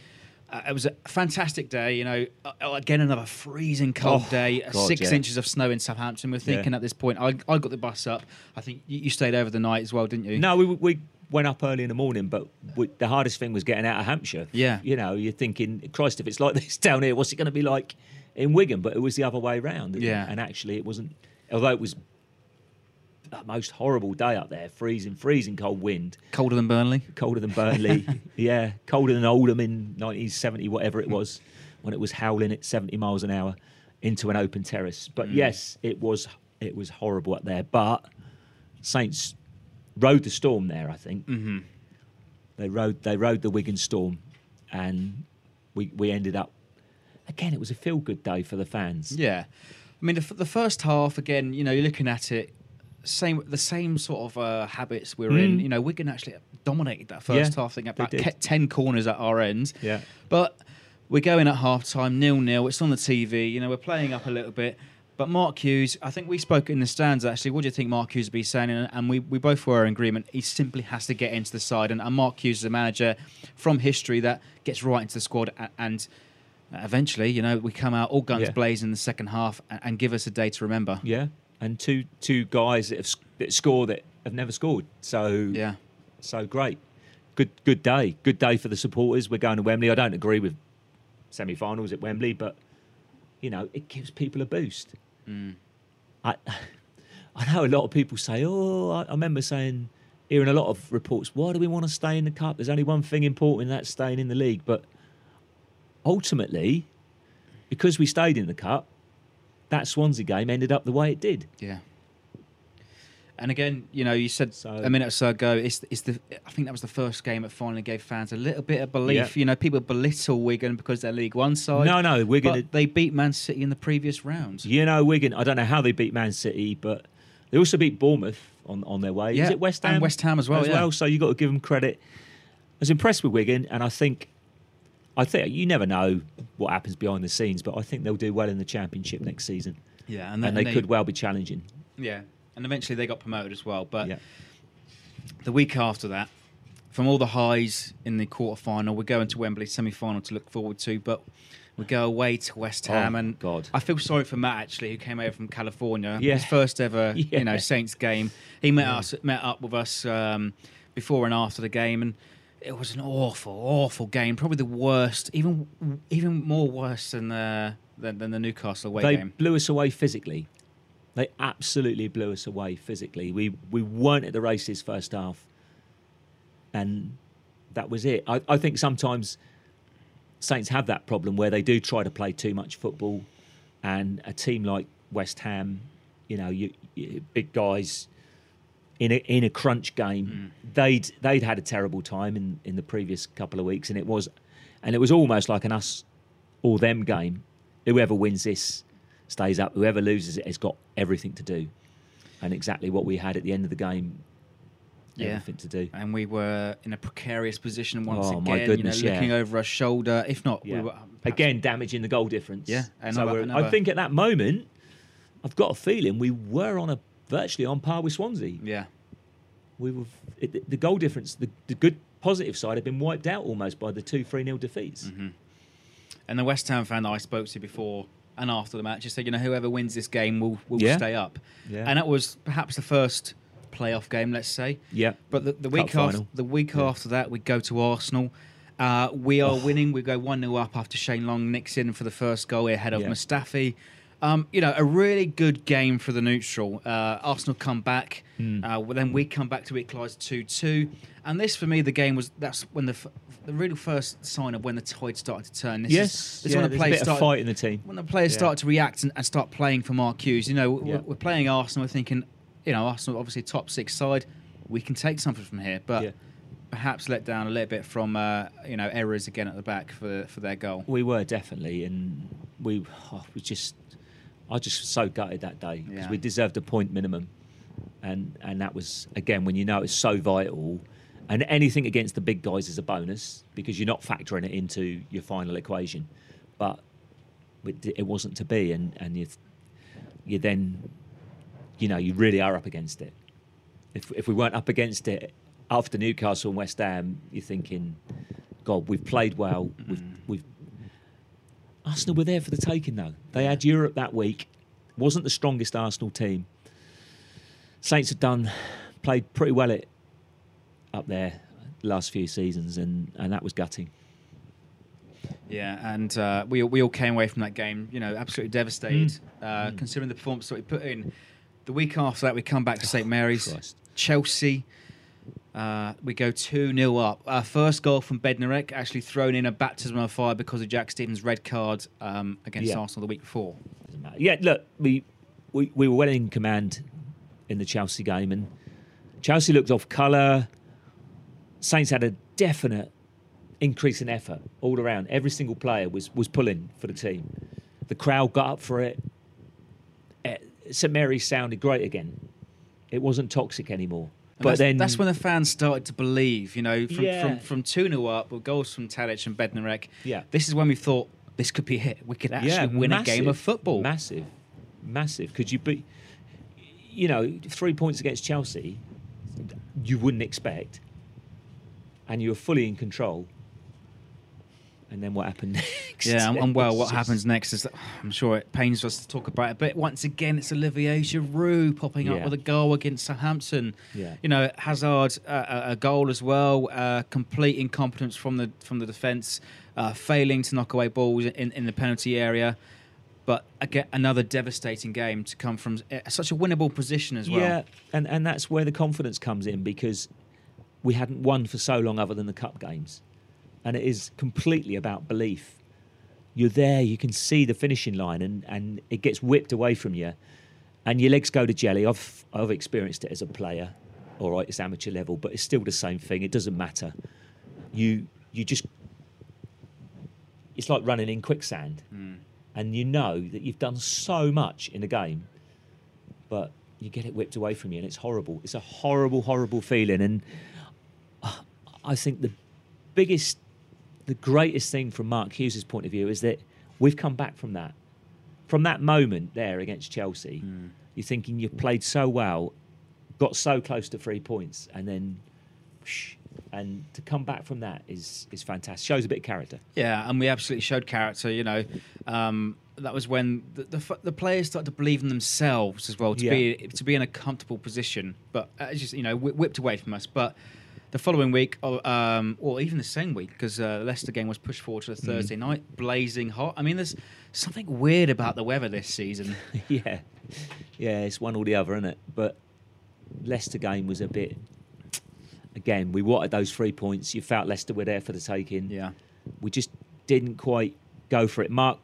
Speaker 1: uh, it was a fantastic day. You know, uh, again, another freezing cold
Speaker 2: Oh,
Speaker 1: day, uh,
Speaker 2: God,
Speaker 1: six
Speaker 2: yeah.
Speaker 1: inches of snow in Southampton. We're thinking
Speaker 2: Yeah.
Speaker 1: at this point, I, I got the bus up. I think you, you stayed over the night as well, didn't you?
Speaker 2: No, we we went up early in the morning, but we, the hardest thing was getting out of Hampshire.
Speaker 1: Yeah.
Speaker 2: you know, you're thinking, Christ, if it's like this down here, what's it going to be like in Wigan? But it was the other way round.
Speaker 1: Yeah.
Speaker 2: and actually, it wasn't. Although it was the most horrible day up there, freezing, freezing cold wind,
Speaker 1: Colder than Burnley.
Speaker 2: colder than Burnley. yeah, colder than Oldham in 1970, whatever it was, when it was howling at 70 miles an hour into an open terrace. But yes, it was it was horrible up there. But Saints rode the storm there. I think
Speaker 1: Mm-hmm.
Speaker 2: they rode they rode the Wigan storm, and we we ended up again. It was a feel good day for the fans.
Speaker 1: Yeah, I mean the, the first half again. You know, you're looking at it, same the same sort of uh, habits we were in.
Speaker 2: Mm.
Speaker 1: You know, Wigan actually dominated that first
Speaker 2: Yeah,
Speaker 1: half. I think about kept ten corners at our end.
Speaker 2: Yeah.
Speaker 1: but we're going at half time nil nil. It's on the TV. You know, we're playing up a little bit. But Mark Hughes, I think we spoke in the stands actually. What do you think Mark Hughes would be saying? And and we, we both were in agreement. He simply has to get into the side. And, and Mark Hughes is a manager from history that gets right into the squad. And, and eventually, you know, we come out all guns
Speaker 2: Yeah.
Speaker 1: blazing in the second half and, and give us a day to remember.
Speaker 2: Yeah, and two two guys that have that score that have never scored. So
Speaker 1: Yeah.
Speaker 2: so great. Good good day. Good day for the supporters. We're going to Wembley. I don't agree with semi-finals at Wembley, but you know it gives people a boost.
Speaker 1: Mm.
Speaker 2: I I know a lot of people say, "Oh, I, I remember saying." Hearing a lot of reports, why do we want to stay in the cup? There's only one thing important, that's staying in the league. But ultimately, because we stayed in the cup, that Swansea game ended up the way it did.
Speaker 1: Yeah. And again, you know, you said
Speaker 2: So-
Speaker 1: a minute or so ago, it's, it's the. I think that was the first game that finally gave fans a little bit of belief.
Speaker 2: Yeah.
Speaker 1: You know, people belittle Wigan because they're League One side.
Speaker 2: No, no, Wigan.
Speaker 1: but they beat Man City in the previous rounds.
Speaker 2: You know, Wigan. I don't know how they beat Man City, but they also beat Bournemouth on, on their way. Is
Speaker 1: Yeah,
Speaker 2: it West
Speaker 1: and
Speaker 2: Ham?
Speaker 1: West Ham as well,
Speaker 2: As
Speaker 1: yeah.
Speaker 2: well. So you've got to give them credit. I was impressed with Wigan, and I think, I think you never know what happens behind the scenes, but I think they'll do well in the Championship next season,
Speaker 1: Yeah,
Speaker 2: and, they, could well be challenging.
Speaker 1: Yeah, and eventually they got promoted as well. But
Speaker 2: yeah,
Speaker 1: the week after that, from all the highs in the quarter final, we're going to Wembley semi final to look forward to. But we go away to West Ham,
Speaker 2: Oh,
Speaker 1: and
Speaker 2: God.
Speaker 1: I feel sorry for Matt actually, who came over from California.
Speaker 2: Yeah.
Speaker 1: His first ever,
Speaker 2: Yeah.
Speaker 1: you know, Saints game. He met us, met up with us um, before and after the game, and it was an awful, awful game. Probably the worst, even even more worse than the than, than the Newcastle away
Speaker 2: they
Speaker 1: game.
Speaker 2: They blew us away physically. They absolutely blew us away physically. We we weren't at the races first half, and that was it. I, I think sometimes Saints have that problem where they do try to play too much football, and a team like West Ham, you know, you, you big guys in a in a crunch game, mm. they'd they'd had a terrible time in in the previous couple of weeks, and it was, and it was almost like an us or them game. Whoever wins this stays up. Whoever loses it has got everything to do, and exactly what we had at the end of the game.
Speaker 1: Yeah.
Speaker 2: Everything to do.
Speaker 1: and we were in a precarious position once
Speaker 2: Oh,
Speaker 1: again.
Speaker 2: my goodness,
Speaker 1: you know,
Speaker 2: yeah.
Speaker 1: looking over our shoulder. If not,
Speaker 2: Yeah.
Speaker 1: we were
Speaker 2: Again, damaging the goal difference.
Speaker 1: Yeah, and
Speaker 2: so I think at that moment, I've got a feeling we were on a virtually on par with Swansea.
Speaker 1: Yeah,
Speaker 2: We were it, the goal difference, the, the good positive side, had been wiped out almost by the two three 0 defeats.
Speaker 1: Mm-hmm. and the West Ham fan that I spoke to before and after the match just said, you know, whoever wins this game will will
Speaker 2: Yeah.
Speaker 1: stay up.
Speaker 2: Yeah.
Speaker 1: And that was perhaps the first playoff game, let's say.
Speaker 2: Yeah,
Speaker 1: But the, the week after the week
Speaker 2: Yeah.
Speaker 1: after that, we go to Arsenal. Uh, we are
Speaker 2: Oh.
Speaker 1: winning. We go one 0 up after Shane Long nicks in for the first goal ahead of. Mustafi. Um, you know, a really good game for the neutral. Uh, Arsenal come back.
Speaker 2: Hmm.
Speaker 1: Uh, well, then we come back to equalise two two. And this, for me, the game was that's when the f- the real first sign of when the tide started to turn. This
Speaker 2: yes,
Speaker 1: is, this is
Speaker 2: yeah,
Speaker 1: when the
Speaker 2: a
Speaker 1: players
Speaker 2: bit
Speaker 1: started
Speaker 2: of fight in the team.
Speaker 1: when the players
Speaker 2: Yeah.
Speaker 1: start to react and, and start playing for Mark Hughes, you know, we're,
Speaker 2: Yeah.
Speaker 1: we're playing Arsenal. We're thinking, you know, Arsenal obviously top six side. We can take something from here, but perhaps let down a little bit from uh, you know errors again at the back for for their goal.
Speaker 2: We were definitely, and we oh, we just, I just was so gutted that day because
Speaker 1: Yeah.
Speaker 2: we deserved a point minimum, and and that was again when you know it's so vital, and anything against the big guys is a bonus because you're not factoring it into your final equation, but it, it wasn't to be, and and you you then, you know, you really are up against it, If if we weren't up against it after Newcastle and West Ham, you're thinking, God, we've played well. We've mm. we've Arsenal were there for the taking though. They had Europe that week. Wasn't the strongest Arsenal team. Saints have done played pretty well it up there last few seasons, and and that was gutting.
Speaker 1: Yeah, and uh, we we all came away from that game, you know, absolutely devastated,
Speaker 2: Mm.
Speaker 1: uh, considering the performance that we put in. The week after that, we come back to St Mary's,
Speaker 2: Christ.
Speaker 1: Chelsea. Uh, we go 2 0 up. Our first goal from Bednarek actually thrown in a baptism of fire because of Jack Stephens' red card um, against
Speaker 2: Yeah.
Speaker 1: Arsenal the week before.
Speaker 2: Yeah, look, we, we we were well in command in the Chelsea game, and Chelsea looked off colour. Saints had a definite increase in effort all around. Every single player was was pulling for the team. The crowd got up for it. Eh, St Mary's sounded great again. It wasn't toxic anymore. But
Speaker 1: that's,
Speaker 2: then
Speaker 1: that's when the fans started to believe, you know, from
Speaker 2: Yeah.
Speaker 1: from, from 2 0 up with goals from Tadic and Bednarek.
Speaker 2: Yeah.
Speaker 1: This is when we thought this could be it. We could actually win a game of football.
Speaker 2: Massive, massive. Could you be, you know, three points against Chelsea, you wouldn't expect, and you were fully in control. And then what happened next?
Speaker 1: Yeah, and, and well, what
Speaker 2: just-
Speaker 1: happens next is, I'm sure it pains us to talk about it, but once again, it's Olivier Giroud popping up
Speaker 2: Yeah.
Speaker 1: with a goal against Southampton.
Speaker 2: Yeah.
Speaker 1: You know, Hazard uh, a, a goal as well, uh, complete incompetence from the from the defence, uh, failing to knock away balls in, in the penalty area. But again, another devastating game to come from uh, such a winnable position as well.
Speaker 2: Yeah, and and that's where the confidence comes in because we hadn't won for so long, other than the cup games, and it is completely about belief. You're there, you can see the finishing line, and and it gets whipped away from you, and your legs go to jelly. I've I've experienced it as a player. All right, it's amateur level, but it's still the same thing. It doesn't matter. You you just it's like running in quicksand, hmm. and you know that you've done so much in a game but you get it whipped away from you, and it's horrible. It's a horrible, horrible feeling. And I think the biggest, the greatest thing from Mark Hughes' point of view is that we've come back from that. From that moment there against Chelsea, you're thinking you've played so well, got so close to three points, and then, whoosh, and to come back from that is is fantastic. Shows a bit of character.
Speaker 1: Yeah, and we absolutely showed character. You know, um, that was when the, the the players started to believe in themselves as well to
Speaker 2: Yeah.
Speaker 1: be to be in a comfortable position. But uh, just you know whi whipped away from us. But the following week, or, um, or even the same week, because uh, Leicester game was pushed forward to the Thursday night, blazing hot. I mean, there's something weird about the weather this season.
Speaker 2: yeah, yeah, it's one or the other, isn't it? But Leicester game was a bit. Again, we wanted those three points. You felt Leicester were there for the taking.
Speaker 1: yeah,
Speaker 2: We just didn't quite go for it. Mark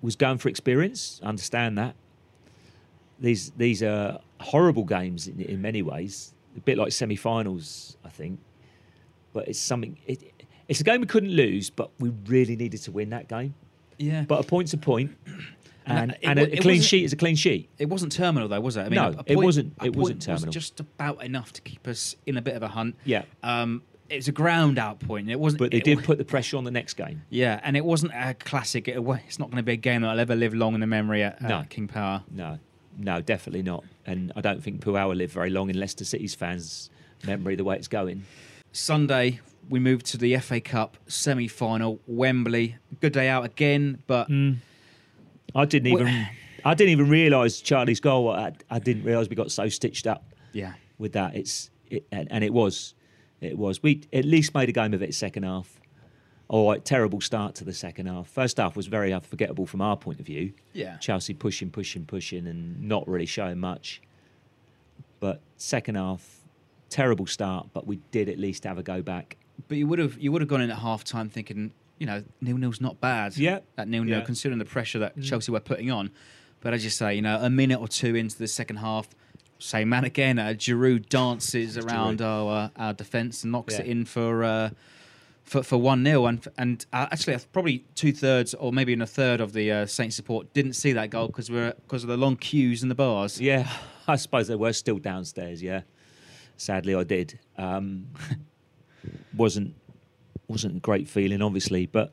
Speaker 2: was going for experience. Understand that. These these are horrible games in, in many ways. A bit like semi-finals, I think. But it's something. It, it's a game we couldn't lose, but we really needed to win that game.
Speaker 1: yeah.
Speaker 2: But a point's a point,
Speaker 1: And
Speaker 2: and,
Speaker 1: it
Speaker 2: and a,
Speaker 1: it
Speaker 2: clean sheet is a clean sheet.
Speaker 1: It wasn't terminal though, was it? I mean,
Speaker 2: No,
Speaker 1: a, a
Speaker 2: it wasn't-
Speaker 1: a
Speaker 2: it wasn't
Speaker 1: point was
Speaker 2: terminal.
Speaker 1: just about enough to keep us in a bit of a hunt.
Speaker 2: Yeah.
Speaker 1: Um, it was a ground out point. It wasn't.
Speaker 2: But they did put the pressure on the next game.
Speaker 1: Yeah, and it wasn't a classic. It, it's not going to be a game that I'll ever live long in the memory at, at
Speaker 2: No.
Speaker 1: King Power.
Speaker 2: No, no, definitely not. And I don't think Puel will live very long in Leicester City's fans' memory the way it's going.
Speaker 1: Sunday, we moved to the FA Cup semi final, Wembley. Good day out again, but hmm.
Speaker 2: I didn't
Speaker 1: Well-
Speaker 2: even, I didn't even realise Charlie's goal. I, I didn't realise we got so stitched up
Speaker 1: yeah.
Speaker 2: with that. It's it, and, and it was, it was. We at least made a game of it second half. All right, terrible start to the second half. First half was very unforgettable from our point of view.
Speaker 1: Yeah.
Speaker 2: Chelsea pushing, pushing, pushing, and not really showing much. But second half, terrible start, but we did at least have a go back.
Speaker 1: But you would have you would have gone in at half time thinking, you know, nil nil's not bad.
Speaker 2: Yeah.
Speaker 1: That nil nil,
Speaker 2: Yeah.
Speaker 1: considering the pressure that Chelsea were putting on. But as you say, you know, a minute or two into the second half, same man again. Uh, Giroud dances around our uh, our defence and knocks
Speaker 2: Yeah.
Speaker 1: it in for. Uh, for, for one 0 and and uh, actually probably two thirds or maybe in a third of the uh, Saints support didn't see that goal because we're because of the long queues in the bars.
Speaker 2: Yeah, I suppose they were still downstairs. Yeah, sadly I did. Um, wasn't wasn't a great feeling, obviously, but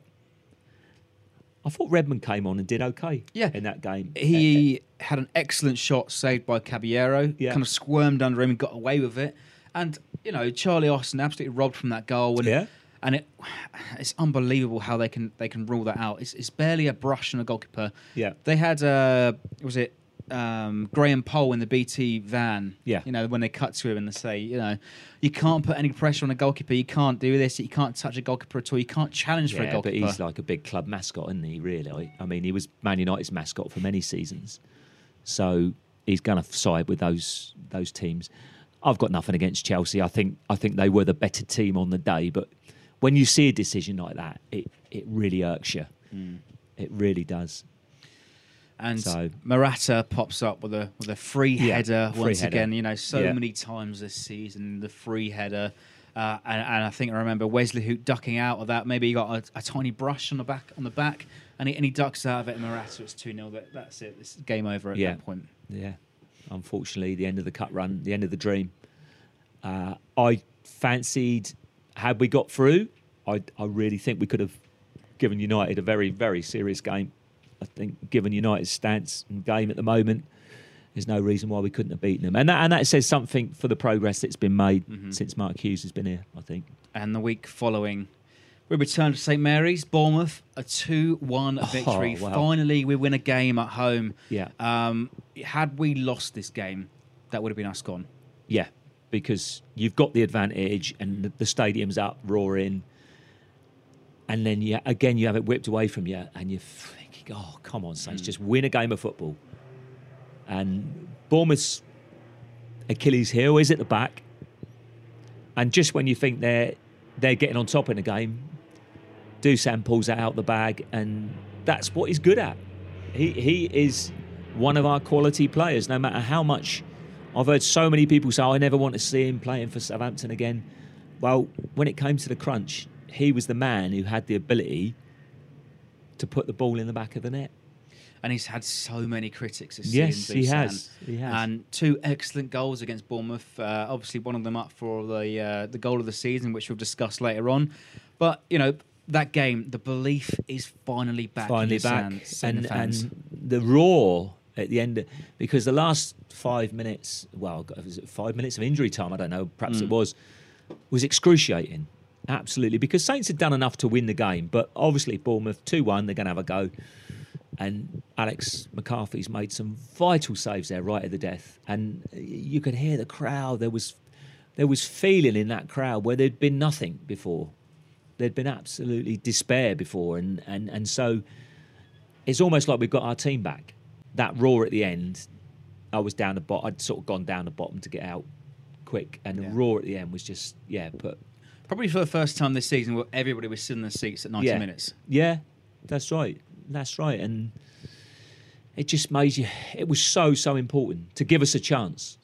Speaker 2: I thought Redmond came on and did okay.
Speaker 1: Yeah.
Speaker 2: in that game.
Speaker 1: He had an excellent shot saved by Caballero.
Speaker 2: Yeah.
Speaker 1: Kind of squirmed under him and got away with it. And you know, Charlie Austin absolutely robbed from that goal. And,
Speaker 2: Yeah.
Speaker 1: And it, it's unbelievable how they can they can rule that out. It's, it's barely a brush and a goalkeeper.
Speaker 2: Yeah.
Speaker 1: They had uh, was it um, Graham Poll in the BT van?
Speaker 2: Yeah.
Speaker 1: You know when they cut to him and they say, you know, you can't put any pressure on a goalkeeper. You can't do this. You can't touch a goalkeeper at all. You can't challenge for a
Speaker 2: Yeah, but he's like a big club mascot, isn't he? Really, I, I mean, he was Man United's mascot for many seasons, so he's going to side with those those teams. I've got nothing against Chelsea. I think I think they were the better team on the day, but when you see a decision like that, it it really irks you.
Speaker 1: Hmm.
Speaker 2: It really does.
Speaker 1: And
Speaker 2: So-
Speaker 1: Morata pops up with a with a free
Speaker 2: Yeah,
Speaker 1: header
Speaker 2: free
Speaker 1: once
Speaker 2: header.
Speaker 1: again. You know, so
Speaker 2: Yeah.
Speaker 1: many times this season, the free header. Uh, and, and I think I remember Wesley Hoedt ducking out of that. Maybe he got a, a tiny brush on the back, on the back, and he, and he ducks out of it. And Morata, it's two 0 that, That's it. It's game over at
Speaker 2: Yeah.
Speaker 1: that point.
Speaker 2: Yeah, unfortunately, the end of the cut run, the end of the dream. Uh, I fancied, had we got through, I, I really think we could have given United a very, very serious game. I think, given United's stance and game at the moment, there's no reason why we couldn't have beaten them. And that, and that says something for the progress that's been made since Mark Hughes has been here, I think.
Speaker 1: And the week following, we return to St Mary's, Bournemouth, a 2 1 victory.
Speaker 2: wow.
Speaker 1: Finally, we win a game at home.
Speaker 2: Yeah.
Speaker 1: Um, had we lost this game, that would have been us gone.
Speaker 2: Yeah, because you've got the advantage and the, stadium's up roaring, and then you again you have it whipped away from you, and you're thinking, "Oh, come on, Saints, mm. just win a game of football." And Bournemouth's Achilles' heel is at the back, and just when you think they're they're getting on top in the game, Dusan pulls that out the bag, and that's what he's good at. He he is one of our quality players. No matter how much I've heard so many people say, "I never want to see him playing for Southampton again." Well, when it came to the crunch, he was the man who had the ability to put the ball in the back of the net.
Speaker 1: And he's had so many critics this
Speaker 2: Yes,
Speaker 1: season.
Speaker 2: he has. He has.
Speaker 1: And two excellent goals against Bournemouth. Uh, obviously, one of them up for the uh, the goal of the season, which we'll discuss later on. But you know that game, the belief is finally back.
Speaker 2: finally back, and and the roar at the end because the last five minutes, well, was it five minutes of injury time? I don't know. Perhaps
Speaker 1: Mm.
Speaker 2: it was was excruciating. Absolutely, because Saints had done enough to win the game, but obviously Bournemouth two one, they're going to have a go. And Alex McCarthy's made some vital saves there right at the death, and you could hear the crowd. There was there was feeling in that crowd where there'd been nothing before. There'd been absolutely despair before, and and and so it's almost like we've got our team back. That roar at the end, I was down the bottom. I'd sort of gone down the bottom to get out quick, and the
Speaker 1: Yeah.
Speaker 2: roar at the end was just yeah. But
Speaker 1: Probably for the first time this season, where everybody was sitting in the seats at 90
Speaker 2: yeah,
Speaker 1: minutes.
Speaker 2: yeah, that's right, that's right, and it just made you. It was so so important to give us a chance.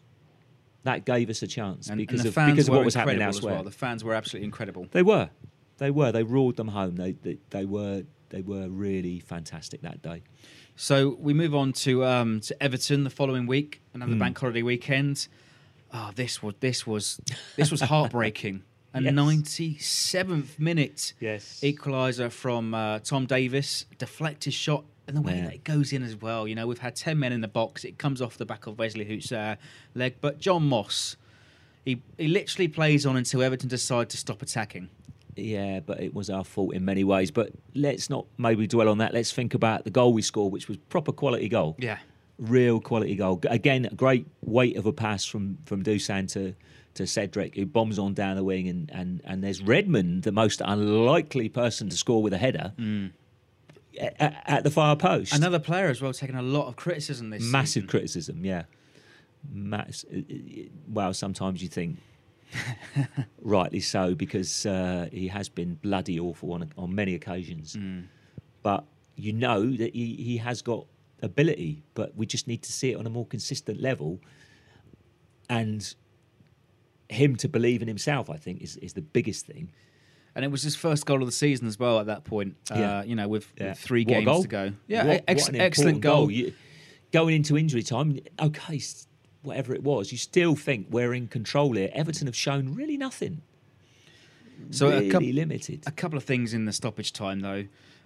Speaker 2: That gave us a chance
Speaker 1: And,
Speaker 2: because
Speaker 1: and the
Speaker 2: of
Speaker 1: fans
Speaker 2: because of
Speaker 1: were
Speaker 2: what was happening elsewhere.
Speaker 1: well. The fans were absolutely incredible.
Speaker 2: They were, they were. They roared them home. They they, they were they were really fantastic that day.
Speaker 1: So we move on to um, to Everton the following week, another
Speaker 2: Hmm.
Speaker 1: bank holiday weekend. Oh, this was this was this was heartbreaking. A
Speaker 2: Yes.
Speaker 1: 97th minute
Speaker 2: Yes.
Speaker 1: equaliser from uh, Tom Davies, deflected shot, and the way that it goes in as well. You know, we've had 10 men in the box. It comes off the back of Wesley Hoedt's uh, leg, but Jon Moss, he he literally plays on until Everton decide to stop attacking.
Speaker 2: Yeah, but it was our fault in many ways. But let's not maybe dwell on that. Let's think about the goal we scored, which was proper quality goal.
Speaker 1: Yeah.
Speaker 2: Real quality goal. Again, a great weight of a pass from from Dusan to to Cedric, who bombs on down the wing, and and and there's Redmond, the most unlikely person to score with a header, mm. at, at the far post.
Speaker 1: Another player as well taking a lot of criticism this
Speaker 2: massive
Speaker 1: season.
Speaker 2: criticism. Yeah, Mass- well, sometimes you think. rightly so, because uh, he has been bloody awful on on many occasions.
Speaker 1: Mm.
Speaker 2: But you know that he, he has got ability, but we just need to see it on a more consistent level. And him to believe in himself, I think, is, is the biggest thing.
Speaker 1: And it was his first goal of the season as well at that point.
Speaker 2: Yeah.
Speaker 1: Uh, you know, with,
Speaker 2: Yeah.
Speaker 1: with three
Speaker 2: What
Speaker 1: games to go. Yeah,
Speaker 2: What-
Speaker 1: ex-
Speaker 2: what
Speaker 1: excellent
Speaker 2: important
Speaker 1: goal.
Speaker 2: You, going into injury time, okay, whatever it was, you still think we're in control here. Everton have shown really nothing.
Speaker 1: So a
Speaker 2: really
Speaker 1: coup-
Speaker 2: limited.
Speaker 1: A couple of things in the stoppage time though.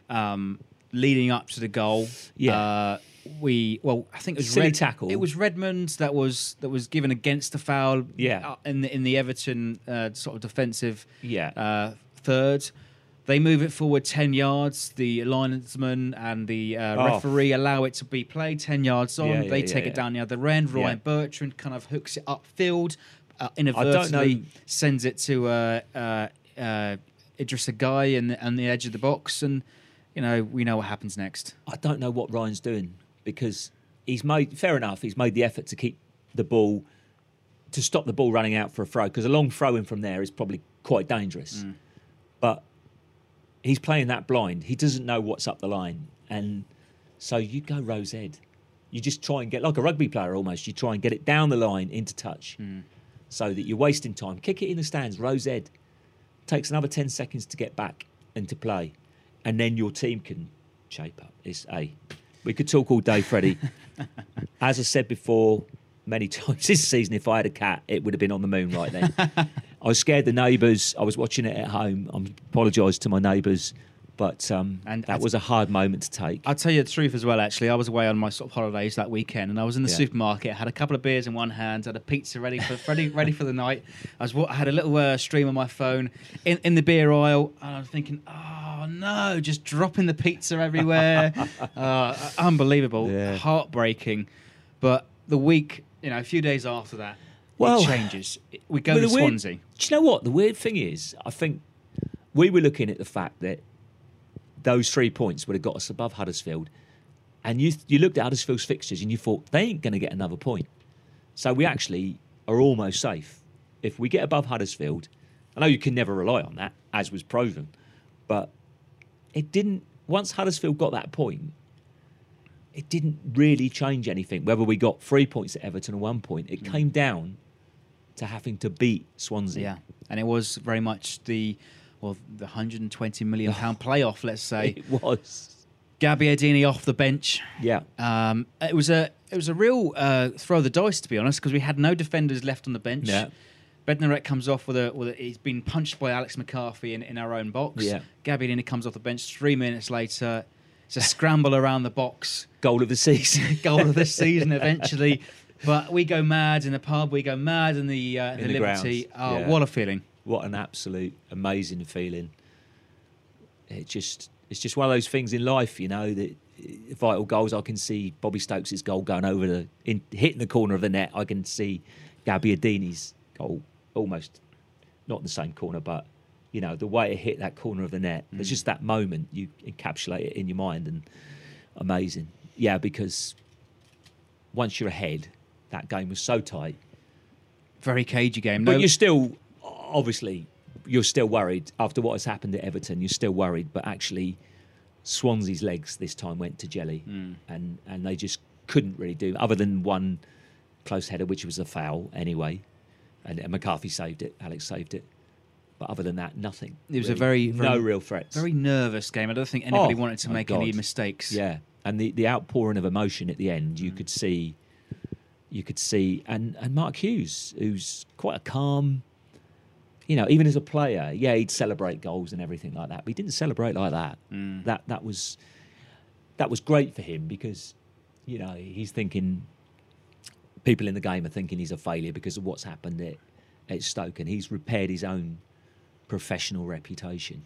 Speaker 1: Um, leading up to the goal.
Speaker 2: Yeah.
Speaker 1: Uh, we well, I think it was
Speaker 2: Silly
Speaker 1: Red,
Speaker 2: tackle.
Speaker 1: It was Redmond that was that was given against the foul.
Speaker 2: Yeah.
Speaker 1: uh, in the in the Everton uh, sort of defensive.
Speaker 2: Yeah.
Speaker 1: Uh, third. They move it forward 10 yards. The linesman and the uh,
Speaker 2: Oh.
Speaker 1: referee allow it to be played 10 yards on.
Speaker 2: Yeah, yeah,
Speaker 1: they
Speaker 2: yeah,
Speaker 1: take
Speaker 2: yeah.
Speaker 1: it down the other end. Ryan
Speaker 2: Yeah.
Speaker 1: Bertrand kind of hooks it upfield, uh, inadvertently sends it to uh, uh, uh, Idrissa Gueye and the, and the edge of the box. And, you know, we know what happens next.
Speaker 2: I don't know what Ryan's doing because he's made fair enough. He's made the effort to keep the ball to stop the ball running out for a throw because a long throw in from there is probably quite dangerous. But he's playing that blind. He doesn't know what's up the line, and so you go Rose Ed. You just try and get like a rugby player almost. You try and get it down the line into touch, hmm. so that you're wasting time. Kick it in the stands. Rose Ed takes another ten seconds to get back and to play, and then your team can shape up. It's a. We could talk all day, Freddie. As I said before, many times this season, if I had a cat, it would have been on the moon right then. I was scared the neighbours. I was watching it at home. I apologise to my neighbours, but um,
Speaker 1: And
Speaker 2: that
Speaker 1: as-
Speaker 2: was a hard moment to take.
Speaker 1: I'll tell you the truth as well, actually. I was away on my sort of holidays that weekend and I was in the
Speaker 2: Yeah.
Speaker 1: supermarket, had a couple of beers in one hand, had a pizza ready for ready, ready for the night. I was I had a little uh, stream on my phone in, in the beer aisle and I was thinking, oh no, just dropping the pizza everywhere. uh, unbelievable.
Speaker 2: Yeah.
Speaker 1: Heartbreaking. But the week, you know, a few days after that,
Speaker 2: Well-
Speaker 1: it changes. We go to
Speaker 2: the weird-
Speaker 1: Swansea.
Speaker 2: do you know what? The weird thing is, I think we were looking at the fact that those three points would have got us above Huddersfield, and you you looked at Huddersfield's fixtures and you thought they ain't going to get another point. So we actually are almost safe if we get above Huddersfield. I know you can never rely on that, as was proven, but it didn't. Once Huddersfield got that point, it didn't really change anything. Whether we got three points at Everton or one point, it mm. came down to having to beat Swansea.
Speaker 1: Yeah, and it was very much the well, the 120 million pound playoff. Let's say
Speaker 2: It was.
Speaker 1: Gabbiadini off the bench.
Speaker 2: Yeah.
Speaker 1: Um, it was a it was a real uh, throw of the dice to be honest because we had no defenders left on the bench.
Speaker 2: Yeah.
Speaker 1: Bednarek comes off with a with a, he's been punched by Alex McCarthy in, in our own box.
Speaker 2: Yeah.
Speaker 1: Gabbiadini comes off the bench three minutes later. It's a scramble around the box.
Speaker 2: Goal of the season.
Speaker 1: Goal of the season eventually. But we go mad in the pub. We go mad in the uh,
Speaker 2: In
Speaker 1: the,
Speaker 2: the
Speaker 1: Liberty. Oh,
Speaker 2: yeah.
Speaker 1: what a feeling!
Speaker 2: what an absolute amazing feeling. It just it's just one of those things in life, you know, that vital goals. I can see Bobby Stokes' goal going over the in hitting the corner of the net. I can see Gabbiadini's goal almost not in the same corner, but you know the way it hit that corner of the net. It's just that moment you encapsulate it in your mind, and amazing. Yeah, because once you're ahead, that game was so tight.
Speaker 1: Very cagey game.
Speaker 2: But you're still, obviously, you're still worried after what has happened at Everton. You're still worried, but actually, Swansea's legs this time went to jelly, and and they just couldn't really do other than one close header, which was a foul anyway, and, and McCarthy saved it. Alex saved it. But other than that, nothing.
Speaker 1: It was a
Speaker 2: really.
Speaker 1: very- very-
Speaker 2: no real threats.
Speaker 1: Very nervous game. I don't think anybody
Speaker 2: Oh,
Speaker 1: wanted to make any mistakes.
Speaker 2: Yeah, and the, the outpouring of emotion at the end,
Speaker 1: Mm.
Speaker 2: you could see, you could see, and and Mark Hughes, who's quite a calm, you know, even as a player, yeah, he'd celebrate goals and everything like that, but he didn't celebrate like that.
Speaker 1: Mm.
Speaker 2: That that was that was great for him because, you know, he's thinking people in the game are thinking he's a failure because of what's happened at at Stoke, and he's repaired his own professional reputation.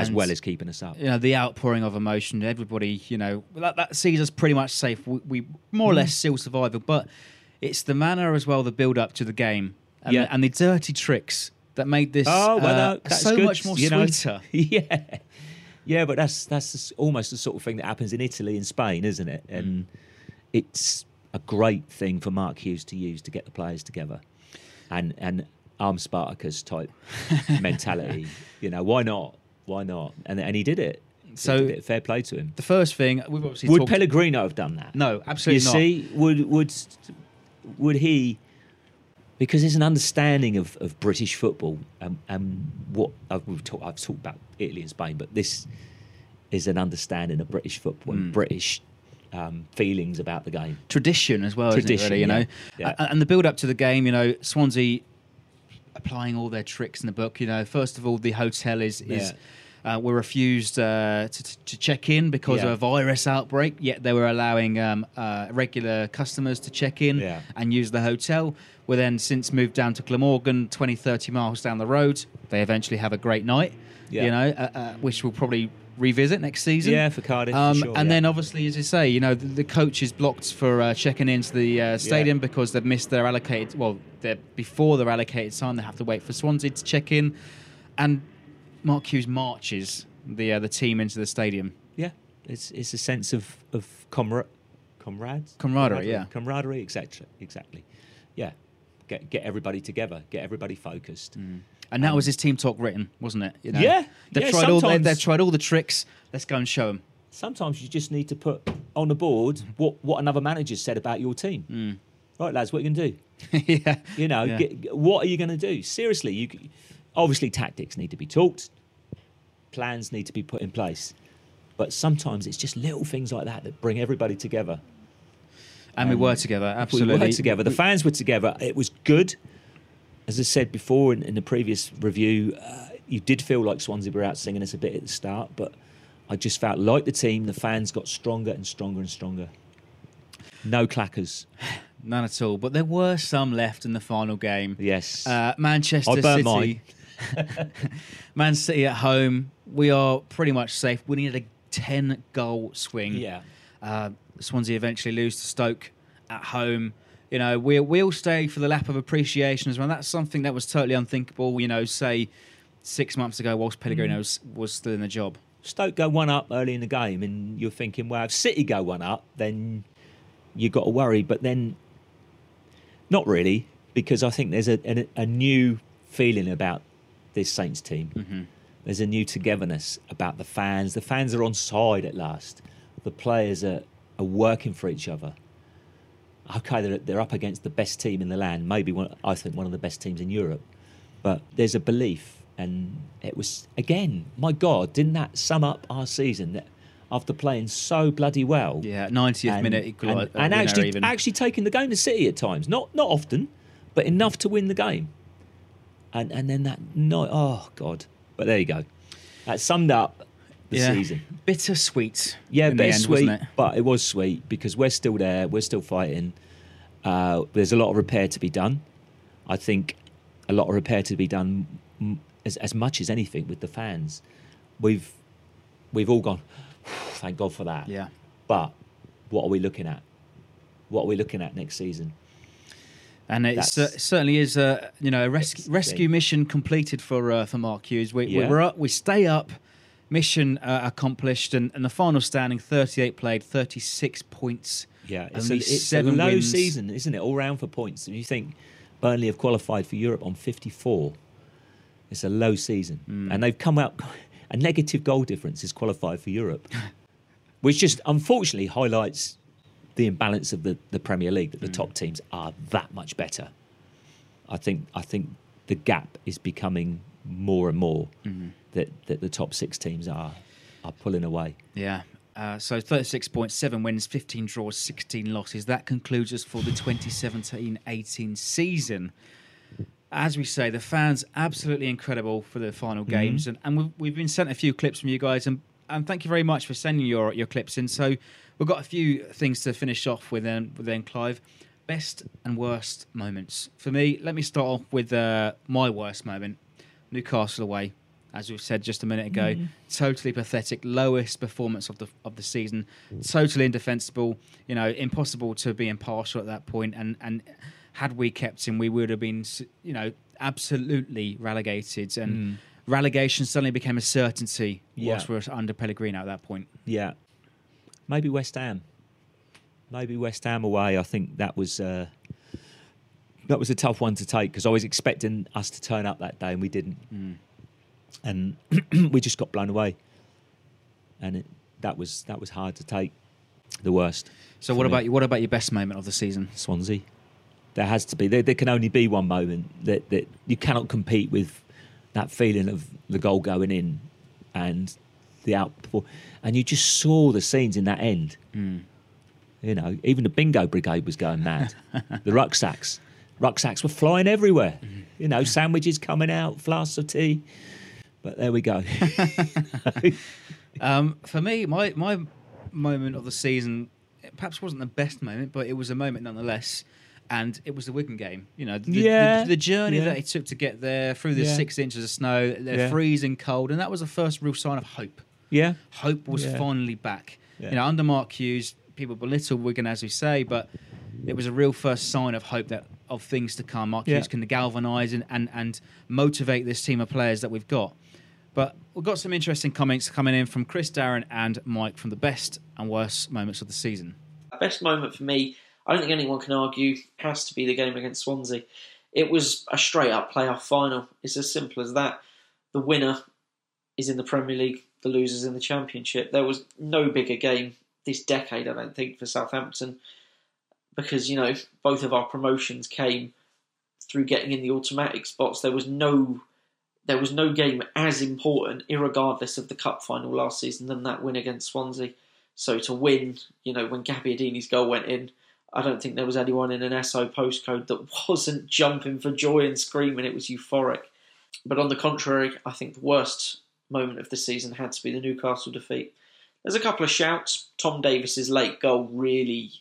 Speaker 2: As well as keeping us up.
Speaker 1: You know, the outpouring of emotion. Everybody, you know, that, that sees us pretty much safe. We, we more or
Speaker 2: Mm.
Speaker 1: less still survival, but it's the manner as well, the build up to the game, and,
Speaker 2: Yeah.
Speaker 1: the, and the dirty tricks that made this
Speaker 2: Oh well,
Speaker 1: uh, so
Speaker 2: good,
Speaker 1: much more sweeter.
Speaker 2: yeah, yeah, but that's that's almost the sort of thing that happens in Italy and Spain, isn't it?
Speaker 1: Mm.
Speaker 2: And it's a great thing for Mark Hughes to use to get the players together, and and arm Spartacus type mentality. You know, why not? Why not? And and he did it.
Speaker 1: So-
Speaker 2: Did it. fair play to him.
Speaker 1: The first thing we've obviously
Speaker 2: Would
Speaker 1: talked.
Speaker 2: Pellegrino have done that?
Speaker 1: no, absolutely not.
Speaker 2: you
Speaker 1: not.
Speaker 2: see, would would would he? Because there's an understanding of, of British football and, and what I've, we've talked, I've talked about Italy and Spain, but this is an understanding of British football
Speaker 1: Mm.
Speaker 2: and British um, feelings about the game.
Speaker 1: tradition as well,
Speaker 2: Tradition,
Speaker 1: isn't it? Really, you
Speaker 2: yeah.
Speaker 1: know,
Speaker 2: Yeah.
Speaker 1: And the build up to the game. You know, Swansea applying all their tricks in the book. You know, first of all, the hotel is is
Speaker 2: Yeah.
Speaker 1: uh, were refused uh, to, to check in because
Speaker 2: Yeah.
Speaker 1: of a virus outbreak. Yet they were allowing um, uh, regular customers to check in
Speaker 2: Yeah.
Speaker 1: and use the hotel. Were then since moved down to Glamorgan, 20, 30 miles down the road. They eventually have a great night.
Speaker 2: Yeah.
Speaker 1: You know, uh, uh, which we'll probably revisit next season.
Speaker 2: Yeah, for Cardiff, for
Speaker 1: Um,
Speaker 2: sure,
Speaker 1: and
Speaker 2: yeah.
Speaker 1: then obviously, as you say, you know, the, the coach is blocked for uh, checking into the uh, stadium because they've missed their allocated. Well, they're before their allocated time. They have to wait for Swansea to check in, and Mark Hughes marches the uh, the team into the stadium.
Speaker 2: Yeah, it's it's a sense of of comrade, comrades,
Speaker 1: Camaraderie, yeah.
Speaker 2: camaraderie, exactly, exactly. Yeah, get get everybody together, get everybody focused.
Speaker 1: And that was his team talk written, wasn't it? You know?
Speaker 2: Um, Yeah,
Speaker 1: they've
Speaker 2: yeah,
Speaker 1: tried all they, they've tried all the tricks. Let's go and show them.
Speaker 2: Sometimes you just need to put on the board what what another manager said about your team. Right, lads, what are you going to do?
Speaker 1: yeah,
Speaker 2: You know,
Speaker 1: Yeah.
Speaker 2: get, what are you going to do? Seriously, you obviously tactics need to be talked, plans need to be put in place, but sometimes it's just little things like that that bring everybody together.
Speaker 1: and we were together. Absolutely,
Speaker 2: We were together. The fans were together. It was good. As I said before in, in the previous review, uh, you did feel like Swansea were out singing us a bit at the start, but I just felt like the team, the fans got stronger and stronger and stronger. No clackers.
Speaker 1: None at all. But there were some left in the final game.
Speaker 2: Yes.
Speaker 1: Uh, Manchester City. Man City at home. We are pretty much safe. We needed a 10 goal swing.
Speaker 2: yeah.
Speaker 1: Uh, Swansea eventually lose to Stoke at home. You know, we, we'll stay for the lap of appreciation as well. That's something that was totally unthinkable, you know, say six months ago whilst Pellegrino mm. was, was still in the job.
Speaker 2: Stoke go one up early in the game, and you're thinking, well, if City go one up, then you've got to worry. But then, not really, because I think there's a, a, a new feeling about this Saints team. Mm-hmm. There's a new togetherness about the fans. The fans are on side at last. The players are, are working for each other. Okay, they're, they're up against the best team in the land, maybe one, I think one of the best teams in Europe. But there's a belief, and it was again, my God, didn't that sum up our season? That after playing so bloody well,
Speaker 1: Yeah, 90th
Speaker 2: and,
Speaker 1: minute
Speaker 2: and, and actually actually taking the game to City at times, not not often, but enough to win the game. And and then that night, oh God, but there you go, that summed up the
Speaker 1: yeah.
Speaker 2: season.
Speaker 1: Bittersweet.
Speaker 2: Yeah,
Speaker 1: the end,
Speaker 2: bittersweet,
Speaker 1: it?
Speaker 2: but it was sweet because we're still there, we're still fighting. Uh, there's a lot of repair to be done. I think a lot of repair to be done as, as much as anything with the fans. We've we've all gone, thank God for that.
Speaker 1: Yeah.
Speaker 2: But what are we looking at? What are we looking at next season?
Speaker 1: And it cer- certainly is a you know a rescue rescue mission completed for uh, for Mark Hughes. We,
Speaker 2: Yeah.
Speaker 1: we're up, we stay up, mission uh, accomplished, and, and the final standing: thirty-eight played, thirty-six points.
Speaker 2: Yeah, it's, a, it's a low
Speaker 1: wins.
Speaker 2: season, isn't it? All round for points. And you think Burnley have qualified for Europe on 54. It's a low season.
Speaker 1: Hmm.
Speaker 2: And they've come out, a negative goal difference is qualified for Europe, which just unfortunately highlights the imbalance of the, the Premier League, that the
Speaker 1: Hmm.
Speaker 2: top teams are that much better. I think, I think the gap is becoming more and more
Speaker 1: Hmm.
Speaker 2: That, that the top six teams are, are pulling away.
Speaker 1: Yeah. Uh, so 36.7 wins, 15 draws, 16 losses. That concludes us for the 2017-18 season. As we say, the fans absolutely incredible for the final games, and, and we've, we've been sent a few clips from you guys, and, and thank you very much for sending your your clips in. So we've got a few things to finish off with then, with then Clive. Best and worst moments for me. Let me start off with uh, my worst moment: Newcastle away. As we've said just a minute ago, mm-hmm. totally pathetic, lowest performance of the of the season, mm. totally indefensible. You know, impossible to be impartial at that point. And and had we kept him, we would have been, you know, absolutely relegated. And mm. relegation suddenly became a certainty
Speaker 2: Yeah.
Speaker 1: whilst we were under Pellegrino at that point.
Speaker 2: Yeah, maybe West Ham. Maybe West Ham away. I think that was uh, that was a tough one to take because I was expecting us to turn up that day and we didn't, mm. And we just got blown away. And it, that was that was hard to take. The worst.
Speaker 1: So what
Speaker 2: me.
Speaker 1: about you? What about your best moment of the season?
Speaker 2: Swansea? There has to be. There, there can only be one moment that that you cannot compete with that feeling of the goal going in and the out and you just saw the scenes in that end. Hmm. You know, even the bingo brigade was going mad. the rucksacks, rucksacks were flying everywhere. Mm. You know, sandwiches coming out, flasks of tea. But there we go.
Speaker 1: Um, for me, my my moment of the season it perhaps wasn't the best moment, but it was a moment nonetheless. And it was the Wigan game. You know, the, the-
Speaker 2: Yeah,
Speaker 1: the, the journey
Speaker 2: yeah.
Speaker 1: that it took to get there through the
Speaker 2: Yeah.
Speaker 1: six inches of snow, they're
Speaker 2: Yeah.
Speaker 1: freezing cold, and that was the first real sign of hope.
Speaker 2: yeah.
Speaker 1: Hope was finally back. You know, under Mark Hughes, people belittle Wigan as we say, but it was a real first sign of hope that of things to come. Mark. Hughes can galvanise and, and and motivate this team of players that we've got. But we've got some interesting comments coming in from Chris, Darren, and Mike from the best and worst moments of the season.
Speaker 4: best moment for me, I don't think anyone can argue, has to be the game against Swansea. It was a straight up playoff final. It's as simple as that. The winner is in the Premier League, the loser's in the Championship. There was no bigger game this decade, I don't think, for Southampton because, you know, both of our promotions came through getting in the automatic spots. There was no there was no game as important, irregardless of the cup final last season, than that win against Swansea. So to win, you know, when Gabbiadini's goal went in, I don't think there was anyone in an SO postcode that wasn't jumping for joy and screaming. It was euphoric. But on the contrary, I think the worst moment of the season had to be the Newcastle defeat. There's a couple of shouts. Tom Davies's late goal really.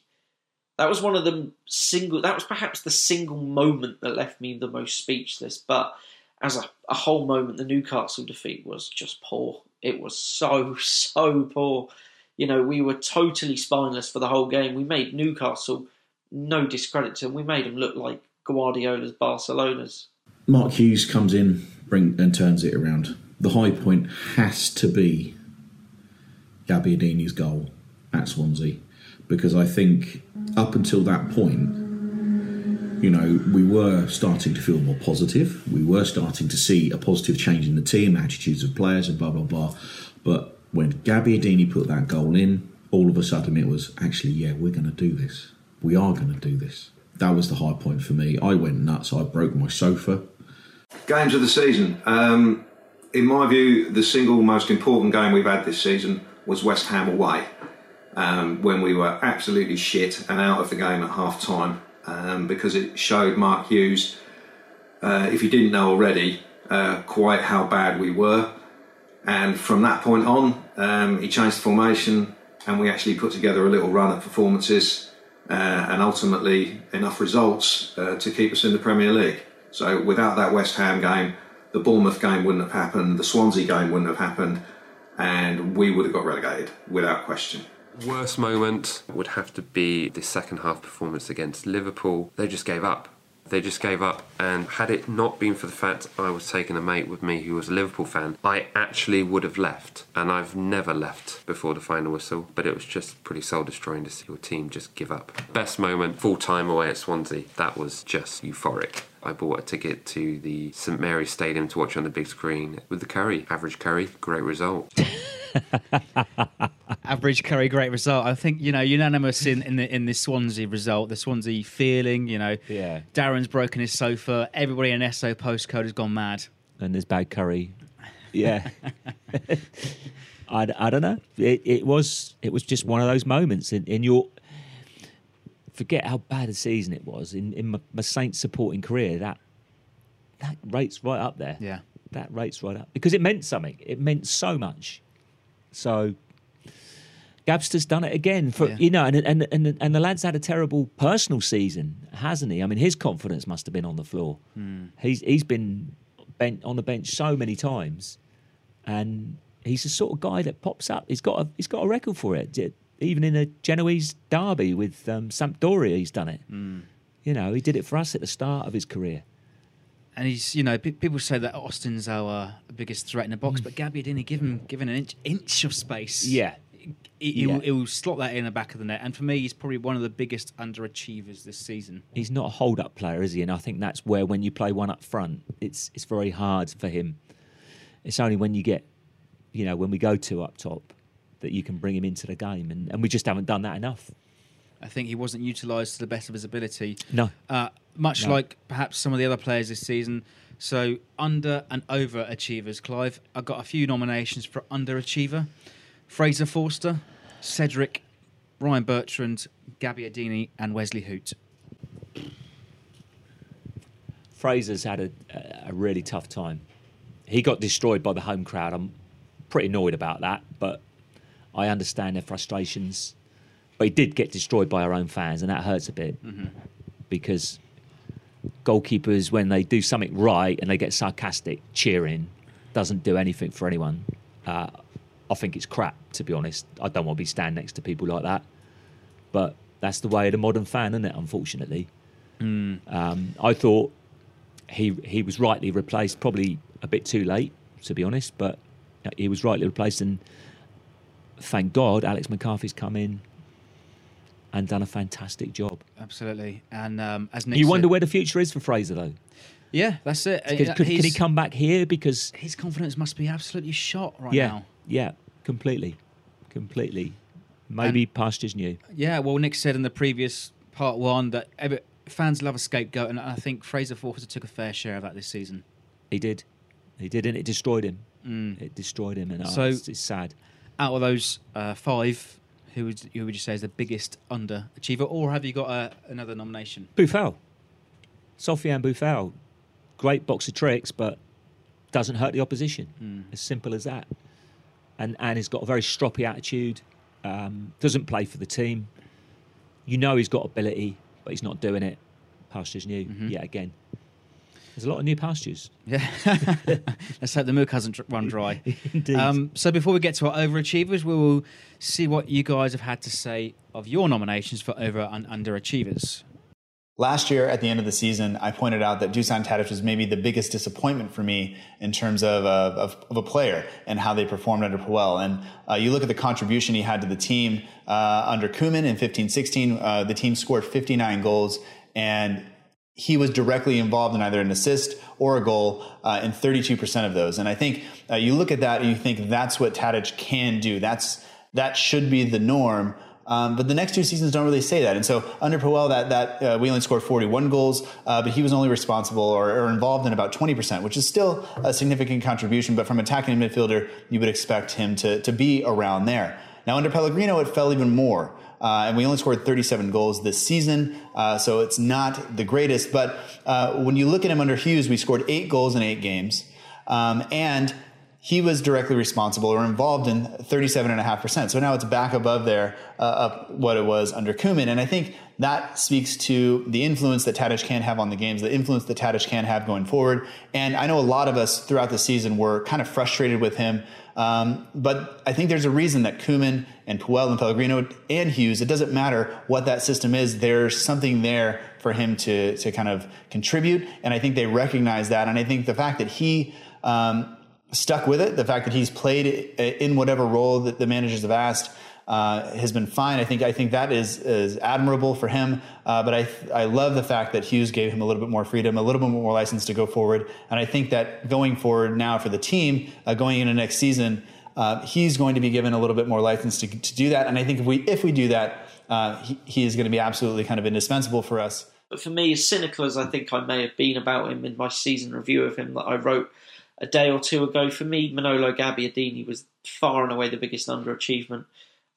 Speaker 4: That was one of the single. That was perhaps the single moment that left me the most speechless. But as a, a whole moment, the Newcastle defeat was just poor. It was so so poor. You know, we were totally spineless for the whole game. We made Newcastle no discredit to them. We made them look like Guardiola's Barcelona's.
Speaker 5: Mark Hughes comes in, bring and turns it around. The high point has to be Gabbiadini's goal at Swansea, because I think up until that point, you know, we were starting to feel more positive. We were starting to see a positive change in the team, attitudes of players, and blah blah blah. But when Gabbiadini put that goal in, all of a sudden it was actually, yeah, we're going to do this. We are going to do this. That was the high point for me. I went nuts. I broke my sofa.
Speaker 6: Games of the season. Um, in my view, the single most important game we've had this season was West Ham away, um, when we were absolutely shit and out of the game at half time um, because it showed Mark Hughes, uh, if you didn't know already, uh, quite how bad we were. And from that point on, um, he changed the formation and we actually put together a little run of performances uh, and ultimately enough results uh, to keep us in the Premier League. So without that West Ham game, the Bournemouth game wouldn't have happened, the Swansea game wouldn't have happened, and we would have got relegated without question.
Speaker 7: Worst moment would have to be the second half performance against Liverpool. They just gave up. They just gave up, and had it not been for the fact I was taking a mate with me who was a Liverpool fan, I actually would have left. And I've never left before the final whistle, but it was just pretty soul destroying to see your team just give up. Best moment, full time away at Swansea. That was just euphoric. I bought a ticket to the St Mary's Stadium to watch on the big screen with the curry. Average curry, great result.
Speaker 1: Average Curry, great result. I think you know unanimous in in the in this Swansea result, the Swansea feeling. You know,
Speaker 2: Yeah.
Speaker 1: Darren's broken his sofa. Everybody in SO postcode has gone mad.
Speaker 2: and there's bad curry. Yeah. I, I don't know. It, it was it was just one of those moments in, in your. Forget how bad a season it was in in my, my Saints supporting career. That that rates right up there.
Speaker 1: Yeah.
Speaker 2: that rates right up because it meant something. It meant so much. So. Gabster's done it again for
Speaker 1: Yeah.
Speaker 2: you know, and, and and and the lad's had a terrible personal season, hasn't he? I mean, his confidence must have been on the floor. Hmm. He's he's been bent on the bench so many times, and he's the sort of guy that pops up. He's got a he's got a record for it. Even in a Genoese derby with um, Sampdoria, he's done it. Hmm. You know, he did it for us at the start of his career.
Speaker 1: And he's, you know, pe- people say that Austin's our uh, biggest threat in the box, hmm. but Gabby him, give him given an inch, inch of space.
Speaker 2: Yeah.
Speaker 1: He,
Speaker 2: Yeah.
Speaker 1: he'll slot that in the back of the net. And for me, he's probably one of the biggest underachievers this season.
Speaker 2: he's not a hold up player, is he? And I think that's where when you play one up front, it's it's very hard for him. It's only when you get, you know, when we go two up top, that you can bring him into the game, and, and we just haven't done that enough.
Speaker 1: I think he wasn't utilised to the best of his ability.
Speaker 2: No.
Speaker 1: Uh, much
Speaker 2: No.
Speaker 1: like perhaps some of the other players this season. So under and over achievers, Clive. I got a few nominations for underachiever: Fraser Forster, Cedric, Ryan Bertrand, Gabbiadini, and Wesley Hoedt.
Speaker 2: Fraser's had a, a really tough time. he got destroyed by the home crowd. I'm pretty annoyed about that, but I understand their frustrations. But he did get destroyed by our own fans, and that hurts a bit because goalkeepers, when they do something right and they get sarcastic cheering, doesn't do anything for anyone. Uh, I think it's crap, to be honest. I don't want to be standing next to people like that. But that's the way of the modern fan, isn't it? Unfortunately, um, I thought he he was rightly replaced, probably a bit too late, to be honest. But he was rightly replaced, and thank God Alex McCarthy's come in and done a fantastic job.
Speaker 1: Absolutely. And um, as Nick
Speaker 2: You
Speaker 1: said-
Speaker 2: wonder where the future is for Fraser, though.
Speaker 1: Yeah, that's it.
Speaker 2: Could,
Speaker 1: Uh,
Speaker 2: could, can he come back here? Because
Speaker 1: His confidence must be absolutely shot right
Speaker 2: yeah,
Speaker 1: now.
Speaker 2: yeah, completely, completely. Maybe past pastures new.
Speaker 1: Yeah, well, Nick said in the previous part one that every, fans love a scapegoat, and I think Fraser Forster took a fair share of that this season.
Speaker 2: He did, he did, and it destroyed him. It destroyed him, and oh,
Speaker 1: So-
Speaker 2: it's, it's sad.
Speaker 1: Out of those uh, five, who would, who would you say is the biggest underachiever, or have you got uh, another nomination?
Speaker 2: Boufal, Sofiane Boufal, great box of tricks, but doesn't hurt the opposition. As simple as that. And and he's got a very stroppy attitude. Um, doesn't play for the team. You know he's got ability, but he's not doing it. Pastures new yet again. There's a lot of new pastures.
Speaker 1: Yeah, let's hope the milk hasn't run dry.
Speaker 2: Indeed.
Speaker 1: Um, so before we get to our overachievers, we will see what you guys have had to say of your nominations for over and underachievers.
Speaker 8: Last year, at the end of the season, I pointed out that Dusan Tadic was maybe the biggest disappointment for me in terms of, uh, of, of a player and how they performed under Puel. And uh, you look at the contribution he had to the team uh, under Koeman in 15-16, uh, the team scored 59 goals and he was directly involved in either an assist or a goal uh, in 32% of those. And I think uh, you look at that and you think that's what Tadic can do. That's that should be the norm. Um, but the next two seasons don't really say that. And so under Puel, that that uh, we only scored 41 goals, uh, but he was only responsible or, or involved in about 20%, which is still a significant contribution. But from attacking midfielder, you would expect him to to be around there. Now under Pellegrino, it fell even more. Uh, and we only scored 37 goals this season, uh, so it's not the greatest. But uh, when you look at him under Hughes, we scored eight goals in eight games, um, and he was directly responsible or involved in 37.5%. So now it's back above there, uh, up what it was under Koeman. And I think that speaks to the influence that Tadic can have on the games, the influence that Tadic can have going forward. And I know a lot of us throughout the season were kind of frustrated with him. Um, but I think there's a reason that Koeman and Puel and Pellegrino and Hughes, it doesn't matter what that system is, there's something there for him to, to kind of contribute. And I think they recognize that. And I think the fact that he, um, stuck with it. The fact that he's played in whatever role that the managers have asked uh, has been fine. I think I think that is is admirable for him. Uh, but I I love the fact that Hughes gave him a little bit more freedom, a little bit more license to go forward. And I think that going forward now for the team, uh, going into next season, uh, he's going to be given a little bit more license to to do that. And I think if we if we do that, uh, he, he is going to be absolutely kind of indispensable for us.
Speaker 4: But for me, as cynical as I think I may have been about him in my season review of him that I wrote a day or two ago, for me, Manolo Gabbiadini was far and away the biggest underachievement,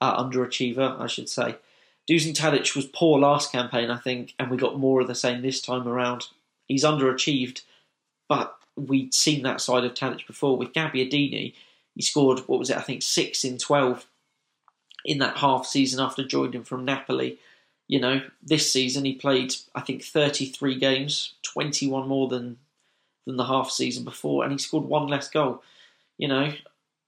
Speaker 4: uh, underachiever, I should say. Dusan Tadic was poor last campaign, I think, and we got more of the same this time around. He's underachieved, but we'd seen that side of Tadic before. With Gabbiadini, he scored, what was it, I think, six in 12 in that half season after joining from Napoli. You know, this season he played, I think, 33 games, 21 more than than the half season before, and he scored one less goal. You know,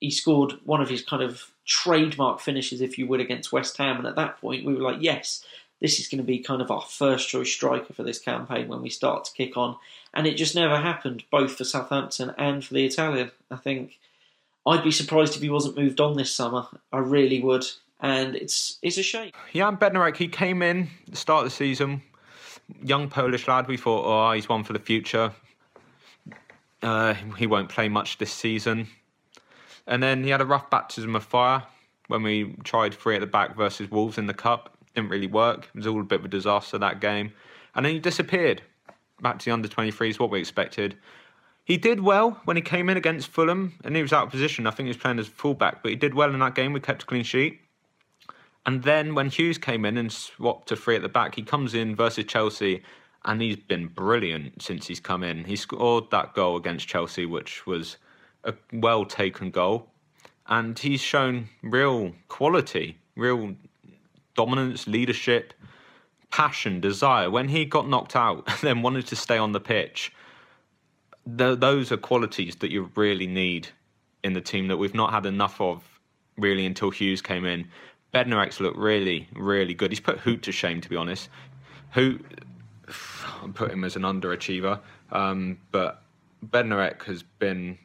Speaker 4: he scored one of his kind of trademark finishes, if you would, against West Ham, and at that point we were like, yes, this is going to be kind of our first choice striker for this campaign when we start to kick on, and it just never happened, both for Southampton and for the Italian. I think I'd be surprised if he wasn't moved on this summer. I really would, and it's it's a shame.
Speaker 9: Jan Bednarek, he came in the start of the season, young Polish lad. We thought, oh, he's one for the future. Uh, he won't play much this season. And then he had a rough baptism of fire when we tried three at the back versus Wolves in the Cup. Didn't really work. It was all a bit of a disaster that game. And then he disappeared. Back to the under 23s, what we expected. He did well when he came in against Fulham and he was out of position. I think he was playing as fullback, but he did well in that game. We kept a clean sheet. And then when Hughes came in and swapped to three at the back, he comes in versus Chelsea and he's been brilliant since he's come in. He scored that goal against Chelsea, which was a well taken goal, and he's shown real quality, real dominance, leadership, passion, desire. When he got knocked out and then wanted to stay on the pitch, th- those are qualities that you really need in the team that we've not had enough of really until Hughes came in. Bednarek's looked really, really good. He's put Hoedt to shame, to be honest. Hoedt, I put him as an underachiever, um, but Bednarek has been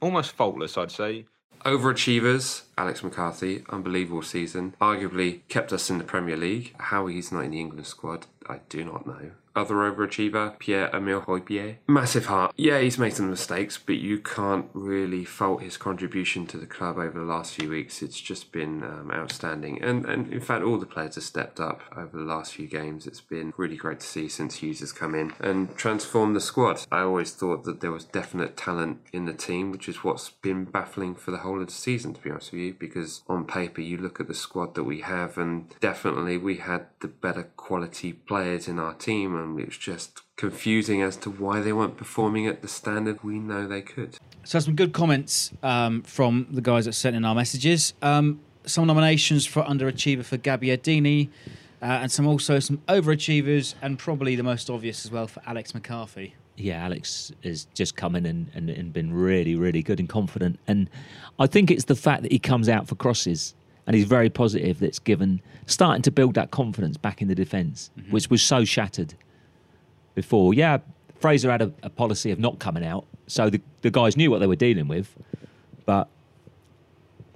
Speaker 9: almost faultless, I'd say.
Speaker 7: Overachievers, Alex McCarthy, unbelievable season. Arguably kept us in the Premier League. How he's not in the England squad, I do not know. Other overachiever, Pierre Emile Højbjerg. Massive heart. Yeah, he's made some mistakes, but you can't really fault his contribution to the club over the last few weeks. It's just been um, outstanding. And, and in fact, all the players have stepped up over the last few games. It's been really great to see since Hughes has come in and transformed the squad. I always thought that there was definite talent in the team, which is what's been baffling for the whole of the season, to be honest with you, because on paper, you look at the squad that we have, and definitely we had the better quality players in our team, and it was just confusing as to why they weren't performing at the standard we know they could.
Speaker 1: So some good comments um, from the guys that sent in our messages. Um, some nominations for underachiever for Gabbiadini, uh, and some also some overachievers, and probably the most obvious as well for Alex McCarthy.
Speaker 2: yeah, Alex has just come in and, and, and been really, really good and confident. And I think it's the fact that he comes out for crosses and he's very positive that's given, starting to build that confidence back in the defence, which was so shattered before. Yeah, Fraser had a, a policy of not coming out, so the, the guys knew what they were dealing with, but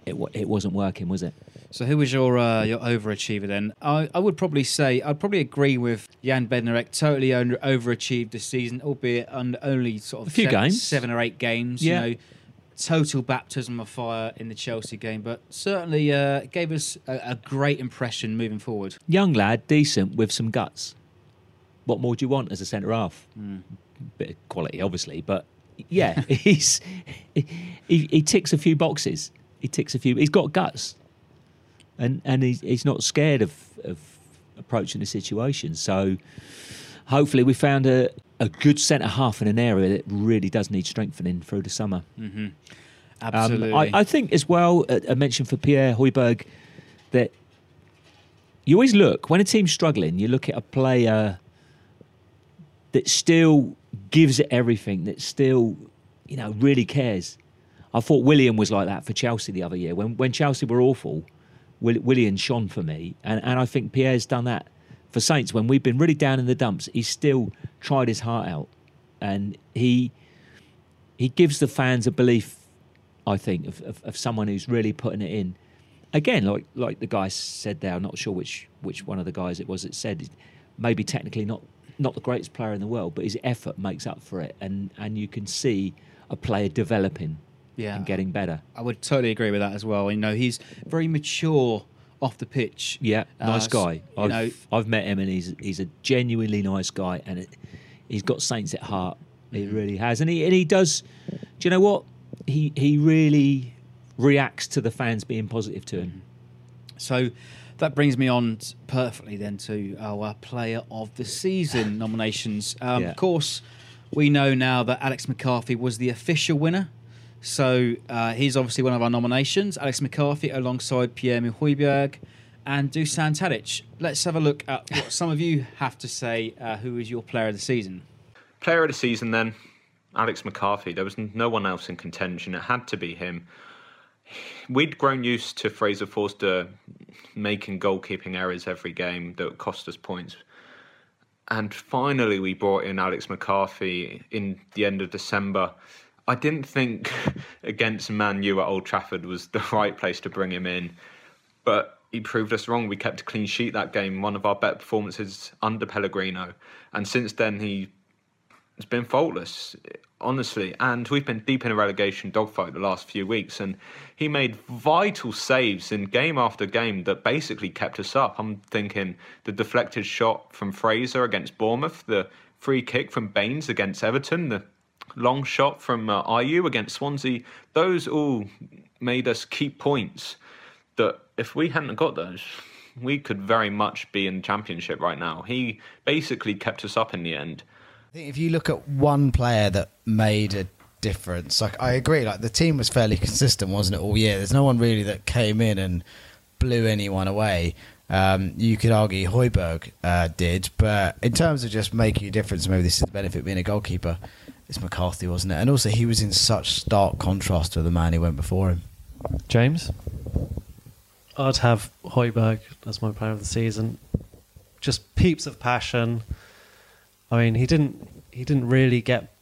Speaker 2: it, it wasn't working, was it?
Speaker 1: So who was your uh, your overachiever then? I, I would probably say I'd probably agree with Jan Bednarek. Totally under, overachieved this season, albeit on only sort of
Speaker 2: A few
Speaker 1: seven,
Speaker 2: games.
Speaker 1: seven or eight games.
Speaker 2: Yeah.
Speaker 1: You know, total baptism of fire in the Chelsea game, but certainly uh, gave us a, a great impression moving forward.
Speaker 2: Young lad, decent, with some guts. What more do you want as a centre half? Bit of quality, obviously, but yeah, he's he, he ticks a few boxes. He ticks a few. He's got guts, and and he's he's not scared of of approaching the situation. So hopefully, we found a a good centre half in an area that really does need strengthening through the summer. Um,
Speaker 1: Absolutely.
Speaker 2: I, I think as well, a, a mention for Pierre Højbjerg that you always look when a team's struggling. You look at a player that still gives it everything. That still, you know, really cares. I thought William was like that for Chelsea the other year. When when Chelsea were awful, Will, William shone for me, and and I think Pierre's done that for Saints. When we've been really down in the dumps, he's still tried his heart out, and he he gives the fans a belief I think, of, of, of someone who's really putting it in. Again, like like the guy said there, I'm not sure which which one of the guys it was that said, maybe technically not not the greatest player in the world, but his effort makes up for it, and and you can see a player developing
Speaker 1: Yeah.
Speaker 2: and getting better.
Speaker 1: I would totally agree with that as well. You know, he's very mature off the pitch.
Speaker 2: Yeah, nice
Speaker 1: Uh,
Speaker 2: guy. I've,
Speaker 1: know,
Speaker 2: I've met him, and he's he's a genuinely nice guy, and it, he's got Saints at heart. He
Speaker 1: Mm-hmm.
Speaker 2: really has, and he and he does. Do you know what? He he really reacts to the fans being positive to him.
Speaker 1: So that brings me on perfectly then to our player of the season nominations. Um,
Speaker 2: Yeah.
Speaker 1: Of course, we know now that Alex McCarthy was the official winner. So uh, he's obviously one of our nominations. Alex McCarthy alongside Pierre Højbjerg and Dusan Tadic. Let's have a look at what some of you have to say. Uh, who is your player of the season?
Speaker 9: Player of the season, then Alex McCarthy. There was no one else in contention. It had to be him. We'd grown used to Fraser Forster making goalkeeping errors every game that cost us points. And finally, we brought in Alex McCarthy in the end of December. I didn't think against Man U at Old Trafford was the right place to bring him in, but he proved us wrong. We kept a clean sheet that game, one of our better performances under Pellegrino. And since then, he it's been faultless, honestly. And we've been deep in a relegation dogfight the last few weeks, and he made vital saves in game after game that basically kept us up. I'm thinking the deflected shot from Fraser against Bournemouth, the free kick from Baines against Everton, the long shot from uh, Ayew against Swansea. Those all made us keep points that if we hadn't got those, we could very much be in championship right now. He basically kept us up in the end.
Speaker 3: I think if you look at one player that made a difference. Like I agree, like the team was fairly consistent, wasn't it, all year? There's no one really that came in and blew anyone away. Um, you could argue Højbjerg uh, did, but in terms of just making a difference, maybe this is the benefit being a goalkeeper. It's McCarthy, wasn't it? And also, he was in such stark contrast to the man who went before him.
Speaker 10: James? I'd have Højbjerg as my player of the season. Just peeps of passion. I mean, he didn't he didn't really get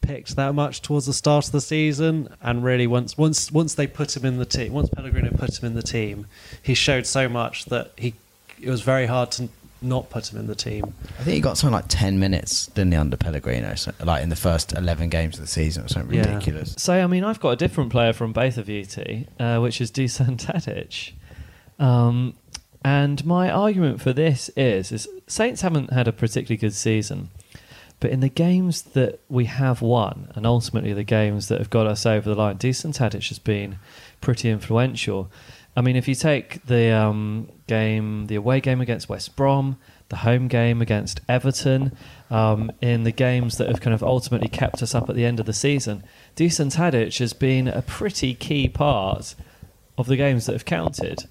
Speaker 10: picked that much towards the start of the season, and really once once once they put him in the team, once Pellegrino put him in the team, he showed so much that he it was very hard to not put him in the team.
Speaker 3: I think he got something like 10 minutes, didn't he, under Pellegrino? So, like in the first 11 games of the season or something
Speaker 10: Yeah.
Speaker 3: ridiculous.
Speaker 11: So, I mean, I've got a different player from both of you two, uh, which is Dusan Tadic. Um, and my argument for this is, is Saints haven't had a particularly good season. But in the games that we have won, and ultimately the games that have got us over the line, Dusan Tadic has been pretty influential. I mean, if you take the um, game, the away game against West Brom, the home game against Everton, um, in the games that have kind of ultimately kept us up at the end of the season, Dusan Tadic has been a pretty key part of the games that have counted.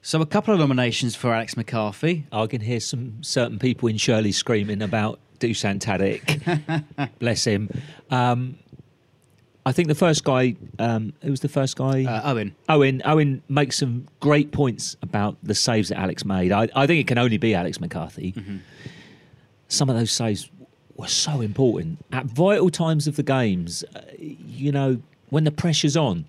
Speaker 1: So a couple of nominations for Alex McCarthy.
Speaker 2: I can hear some certain people in Shirley screaming about Dusan Tadic. Bless him. Um, I think the first guy, um, who was the first guy?
Speaker 1: Uh, Owen.
Speaker 2: Owen. Owen makes some great points about the saves that Alex made. I, I think it can only be Alex McCarthy. Some of those saves were so important at vital times of the games. Uh, you know, when the pressure's on,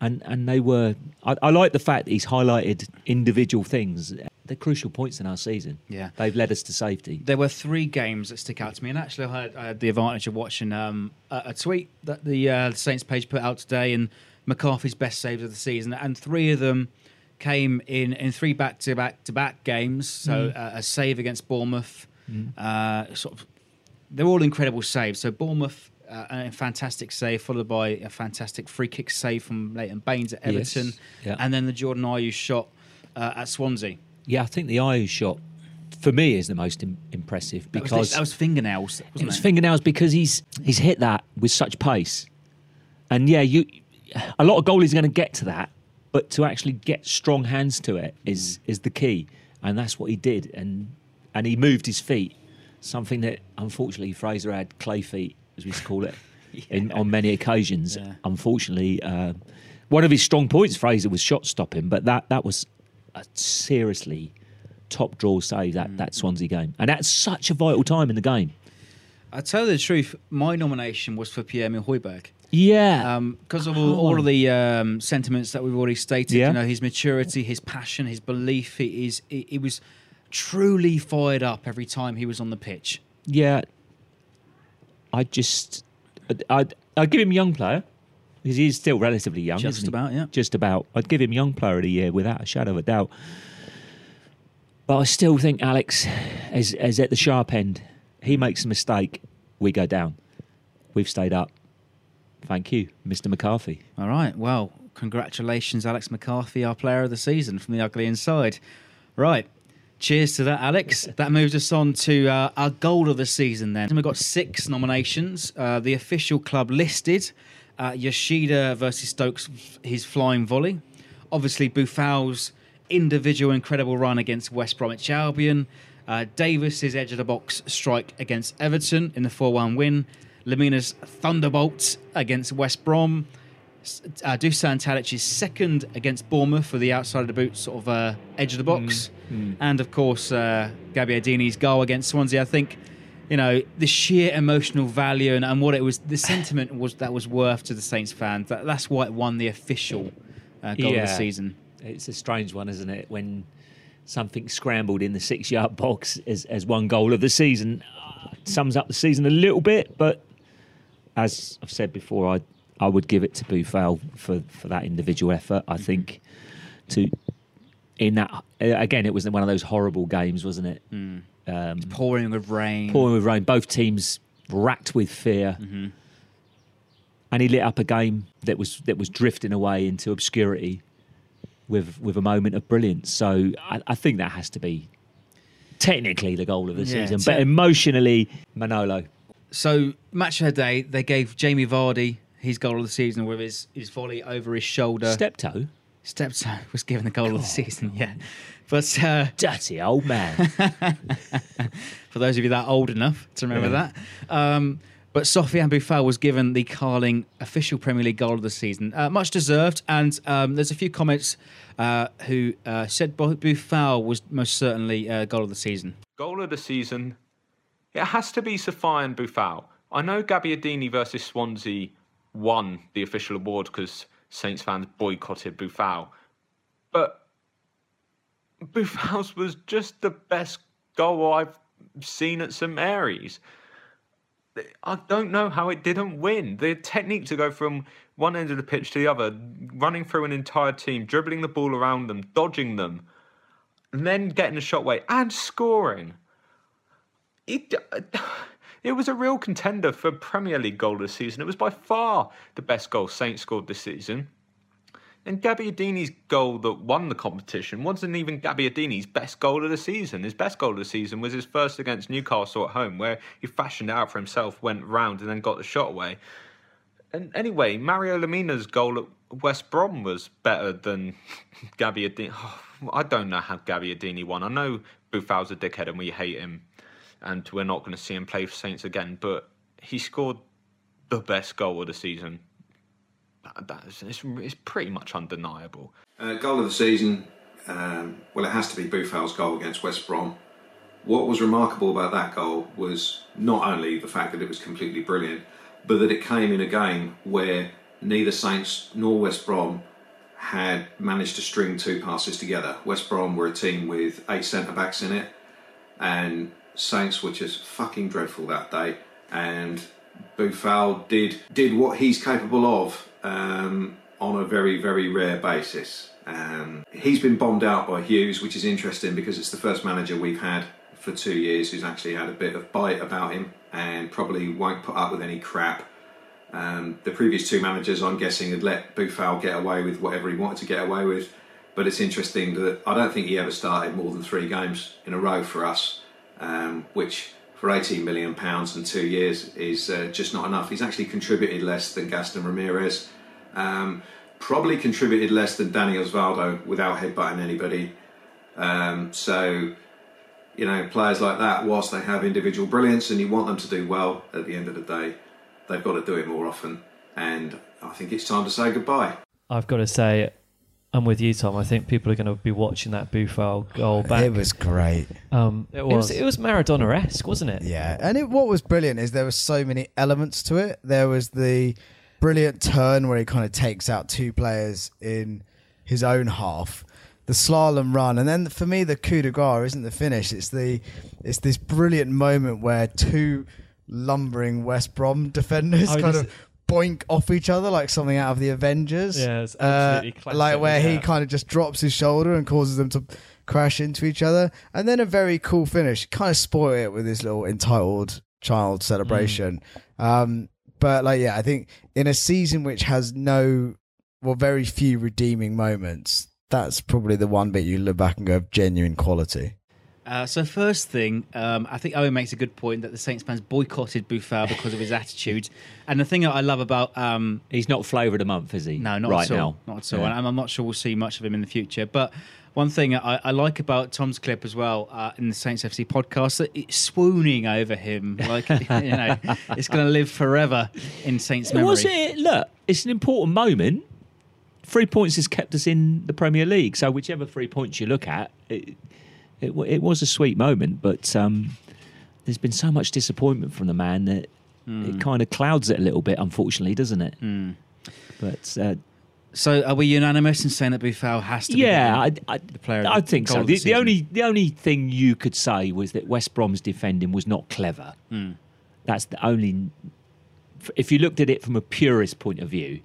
Speaker 2: and and they were. I, I like the fact that he's highlighted individual things. They're crucial points in our season.
Speaker 1: Yeah.
Speaker 2: they've led us to safety.
Speaker 1: There were three games that stick out to me, and actually, I had, I had the advantage of watching um, a, a tweet that the uh, Saints page put out today, and McCarthy's best saves of the season, and three of them came in in three back to back to back games. So
Speaker 2: Mm.
Speaker 1: uh, a save against Bournemouth, uh, sort of, they're all incredible saves. So Bournemouth. Uh, a fantastic save, followed by a fantastic free kick save from Leighton Baines at
Speaker 2: Yes.
Speaker 1: Everton,
Speaker 2: Yeah.
Speaker 1: and then the Jordan Ayew shot uh, at Swansea.
Speaker 2: Yeah, I think the Ayew shot for me is the most Im- impressive
Speaker 1: That was,
Speaker 2: because
Speaker 1: that was fingernails.
Speaker 2: It was fingernails because he's he's hit that with such pace, and yeah, you a lot of goalies are going to get to that, but to actually get strong hands to it is is the key, and that's what he did, and and he moved his feet, something that unfortunately Fraser had clay feet, as we used to call it, in, on many occasions.
Speaker 1: Yeah.
Speaker 2: Unfortunately, uh, one of his strong points, Fraser, was shot stopping, but that that was a seriously top draw save that, that Swansea game, and that's such a vital time in the game.
Speaker 1: I tell you the truth, my nomination was for Pierre Emil Højbjerg.
Speaker 2: Yeah,
Speaker 1: Because of all, all of the um, sentiments that we've already stated,
Speaker 2: Yeah.
Speaker 1: you know, his maturity, his passion, his belief, he, is, he, he was truly fired up every time he was on the pitch.
Speaker 2: Yeah, I just, I'd, I'd, I'd give him young player because he's still relatively young.
Speaker 1: Just about, yeah.
Speaker 2: Just about. I'd give him young player of the year without a shadow of a doubt. But I still think Alex is, is at the sharp end. He makes a mistake, we go down. We've stayed up. Thank you, Mr. McCarthy.
Speaker 1: All right. Well, congratulations, Alex McCarthy, our player of the season from the ugly inside. Right. Cheers to that, Alex. That moves us on to uh, our goal of the season then. And we've got six nominations. Uh, the official club listed uh, Yoshida versus Stokes, his flying volley. Obviously, Boufal's individual incredible run against West Bromwich Albion. Uh, Davis's edge of the box strike against Everton in the 4 1 win. Lemina's thunderbolt against West Brom uh, Dusan Tadic's second against Bournemouth for the outside of the boot, sort of uh, edge of the box, and of course uh, Gabbiadini's goal against Swansea. I think you know the sheer emotional value and, and what it was, the sentiment was that was worth to the Saints fans. That, that's why it won the official uh, goal of the season.
Speaker 2: It's a strange one, isn't it? When something scrambled in the six yard box as, as one goal of the season uh, sums up the season a little bit, but as I've said before, I I would give it to Boufal for, for that individual effort. I think to in that uh, again, it was one of those horrible games, wasn't it? Um,
Speaker 1: Pouring with rain.
Speaker 2: pouring with rain, both teams racked with fear, and he lit up a game that was that was drifting away into obscurity with with a moment of brilliance. So I, I think that has to be technically the goal of the
Speaker 1: Yeah,
Speaker 2: season,
Speaker 1: te-
Speaker 2: but emotionally, Manolo.
Speaker 1: so match of the day, they gave Jamie Vardy his goal of the season with his, his volley over his shoulder.
Speaker 2: Step toe.
Speaker 1: Steptoe was given the goal of the season, yeah. But uh,
Speaker 2: Dirty old man.
Speaker 1: for those of you that old enough to remember that. Um, but Sofiane Boufal was given the Carling official Premier League goal of the season, uh, much deserved. And um, there's a few comments uh, who uh, said Bo- was most certainly uh, goal of the season.
Speaker 9: Goal of the season. It has to be Sofiane Boufal. I know Gabbiadini versus Swansea won the official award because Saints fans boycotted Boufal, but Boufal's was just the best goal I've seen at St Mary's. I don't know how it didn't win. The technique to go from one end of the pitch to the other, running through an entire team, dribbling the ball around them, dodging them, and then getting a shot away and scoring. It, it was a real contender for Premier League goal this season. It was by far the best goal Saints scored this season. And Gabbiadini's goal that won the competition wasn't even Gabbiadini's best goal of the season. His best goal of the season was his first against Newcastle at home, where he fashioned it out for himself, went round, and then got the shot away. And anyway, Mario Lemina's goal at West Brom was better than Gabbiadini. Oh, I don't know how Gabbiadini won. I know Boufal's a dickhead and we hate him, and we're not going to see him play for Saints again. But he scored the best goal of the season. That, that is, it's, it's pretty much undeniable.
Speaker 6: Uh, goal of the season, um, well, it has to be Boufal's goal against West Brom. What was remarkable about that goal was not only the fact that it was completely brilliant, but that it came in a game where neither Saints nor West Brom had managed to string two passes together. West Brom were a team with eight centre backs in it, and Saints were just fucking dreadful that day. And Boufal did did what he's capable of um, on a very very rare basis. Um, he's been bombed out by Hughes, which is interesting because it's the first manager we've had for two years who's actually had a bit of bite about him and probably won't put up with any crap. Um, the previous two managers, I'm guessing, had let Boufal get away with whatever he wanted to get away with. But it's interesting that I don't think he ever started more than three games in a row for us, um, which for 18 million pounds in two years is uh, just not enough. He's actually contributed less than Gaston Ramirez, um, probably contributed less than Danny Osvaldo without headbutting anybody. Um, so, you know, players like that, whilst they have individual brilliance and you want them to do well, at the end of the day, they've got to do it more often. And I think it's time to say goodbye.
Speaker 11: I've got to say, I'm with you, Tom. I think people are going to be watching that Boufal goal back.
Speaker 3: It was great.
Speaker 11: Um,
Speaker 10: It
Speaker 11: it was.
Speaker 10: was.
Speaker 11: It was Maradona-esque, wasn't it?
Speaker 3: Yeah, and it, what was brilliant is there were so many elements to it. There was the brilliant turn where he kind of takes out two players in his own half, the slalom run, and then for me the coup de grace isn't the finish. It's the it's this brilliant moment where two lumbering West Brom defenders
Speaker 11: Oh,
Speaker 3: kind of boink off each other like something out of the Avengers.
Speaker 11: Yeah, it's
Speaker 3: Uh,
Speaker 11: absolutely classic,
Speaker 3: like where he kind of just drops his shoulder and causes them to crash into each other, and then a very cool finish. Kind of spoil it with his little entitled child celebration. Um, but like, yeah, I think in a season which has no, well, very few redeeming moments, that's probably the one bit you look back and go genuine quality.
Speaker 1: Uh, so first thing, um, I think Owen makes a good point that the Saints fans boycotted Boufal because of his attitude. And the thing that I love about um,
Speaker 2: He's not flavour of the month, is he?
Speaker 1: no, not
Speaker 2: right
Speaker 1: at all,
Speaker 2: now.
Speaker 1: not at all.
Speaker 2: Yeah.
Speaker 1: And I'm not sure we'll see much of him in the future. But one thing I, I like about Tom's clip as well uh, in the Saints FC podcast that it's swooning over him, like you know, it's going to live forever in Saints memory.
Speaker 2: Was it? Look, it's an important moment. Three points has kept us in the Premier League. So whichever three points you look at, it it, it was a sweet moment. But um, there's been so much disappointment from the man that it kind of clouds it a little bit, unfortunately, doesn't it? But uh,
Speaker 1: So are we unanimous in saying that Boufal has to?
Speaker 2: yeah,
Speaker 1: be
Speaker 2: I, I,
Speaker 1: the player.
Speaker 2: I think so. The,
Speaker 1: the
Speaker 2: the only the only thing you could say was that West Brom's defending was not clever.
Speaker 1: Hmm.
Speaker 2: That's the only. If you looked at it from a purist point of view,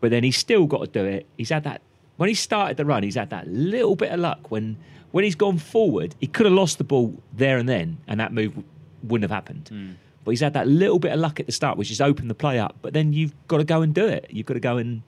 Speaker 2: but then he's still got to do it. He's had that when he started the run. He's had that little bit of luck when when he's gone forward. He could have lost the ball there and then, and that move wouldn't have happened.
Speaker 1: Hmm.
Speaker 2: But he's had that little bit of luck at the start, which has opened the play up. But then you've got to go and do it. You've got to go and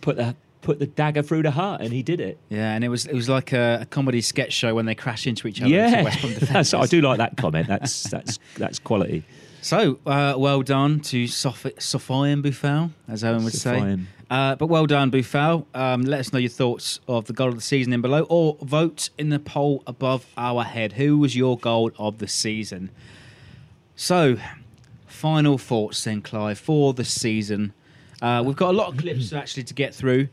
Speaker 2: put the put the dagger through the heart, and he did it.
Speaker 1: Yeah, and it was it was like a, a comedy sketch show when they crash into each other.
Speaker 2: Yeah,
Speaker 1: West Brom
Speaker 2: that's,
Speaker 1: defenders.
Speaker 2: I do like that comment. That's that's that's quality.
Speaker 1: So, uh, well done to Sof- Sofiane Boufal, as Owen would say. Uh, but well done, Boufal. Um, let us know your thoughts of the goal of the season in below, or vote in the poll above our head. Who was your goal of the season? So, final thoughts then, Clive, for the season. Uh, we've got a lot of clips actually to get through.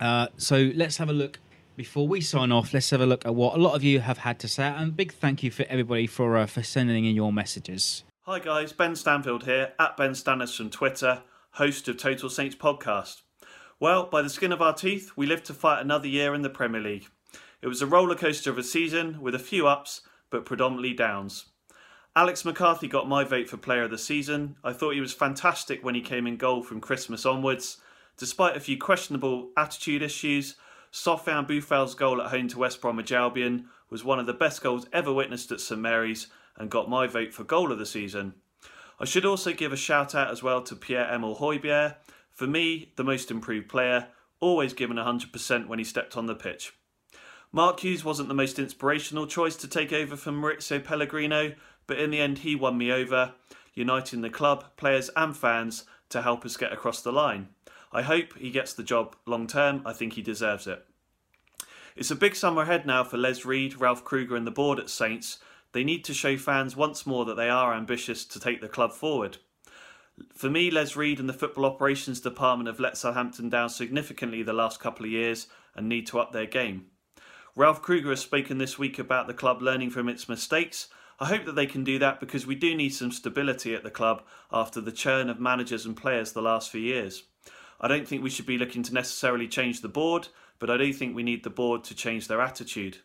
Speaker 1: Uh, so let's have a look before we sign off. Let's have a look at what a lot of you have had to say, and big thank you for everybody for uh, for sending in your messages.
Speaker 12: Hi guys, Ben Stanfield here, at Ben Stannis from Twitter, host of Total Saints podcast. Well, by the skin of our teeth, we live to fight another year in the Premier League. It was a roller coaster of a season with a few ups, but predominantly downs. Alex McCarthy got my vote for player of the season. I thought he was fantastic when he came in goal from Christmas onwards. Despite a few questionable attitude issues, Sofiane Boufal's goal at home to West Bromwich Albion was one of the best goals ever witnessed at St Mary's and got my vote for goal of the season. I should also give a shout out as well to Pierre Emil Højbjerg. For me, the most improved player, always given 100% when he stepped on the pitch. Mark Hughes wasn't the most inspirational choice to take over from Mauricio Pellegrino, but in the end he won me over, uniting the club, players and fans to help us get across the line. I hope he gets the job long term, I think he deserves it. It's a big summer ahead now for Les Reed, Ralph Krueger and the board at Saints. They need to show fans once more that they are ambitious to take the club forward. For me, Les Reed and the Football Operations Department have let Southampton down significantly the last couple of years and need to up their game. Ralph Krueger has spoken this week about the club learning from its mistakes. I hope that they can do that because we do need some stability at the club after the churn of managers and players the last few years. I don't think we should be looking to necessarily change the board, but I do think we need the board to change their attitude.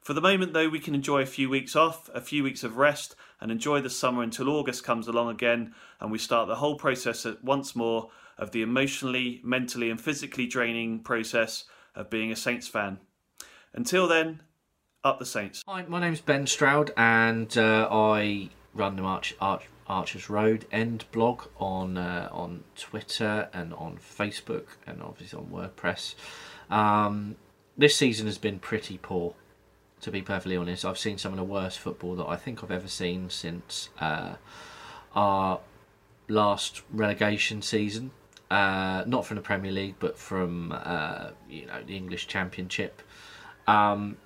Speaker 12: For the moment, though, we can enjoy a few weeks off, a few weeks of rest, and enjoy the summer until August comes along again and we start the whole process once more of the emotionally, mentally, and physically draining process of being a Saints fan. Until then, up the Saints.
Speaker 13: Hi, my name's Ben Stroud, and uh, I run the March, Arch, Archers Road End blog on uh, on Twitter and on Facebook, and obviously on WordPress. Um, this season has been pretty poor, to be perfectly honest. I've seen some of the worst football that I think I've ever seen since uh, our last relegation season. Uh, not from the Premier League, but from uh, you know the English Championship. Um,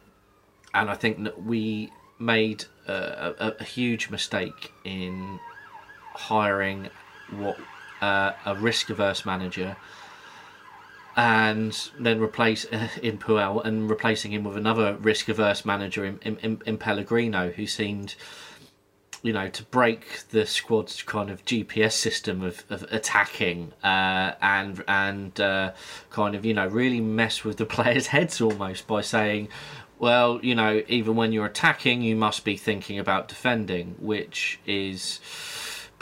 Speaker 13: and I think that we made a, a, a huge mistake in hiring what uh, a risk-averse manager, and then replace uh, in Puel and replacing him with another risk-averse manager in, in, in, in Pellegrino, who seemed, you know, to break the squad's kind of GPS system of, of attacking uh, and and uh, kind of you know really mess with the players' heads almost by saying, well, you know, even when you're attacking, you must be thinking about defending, which is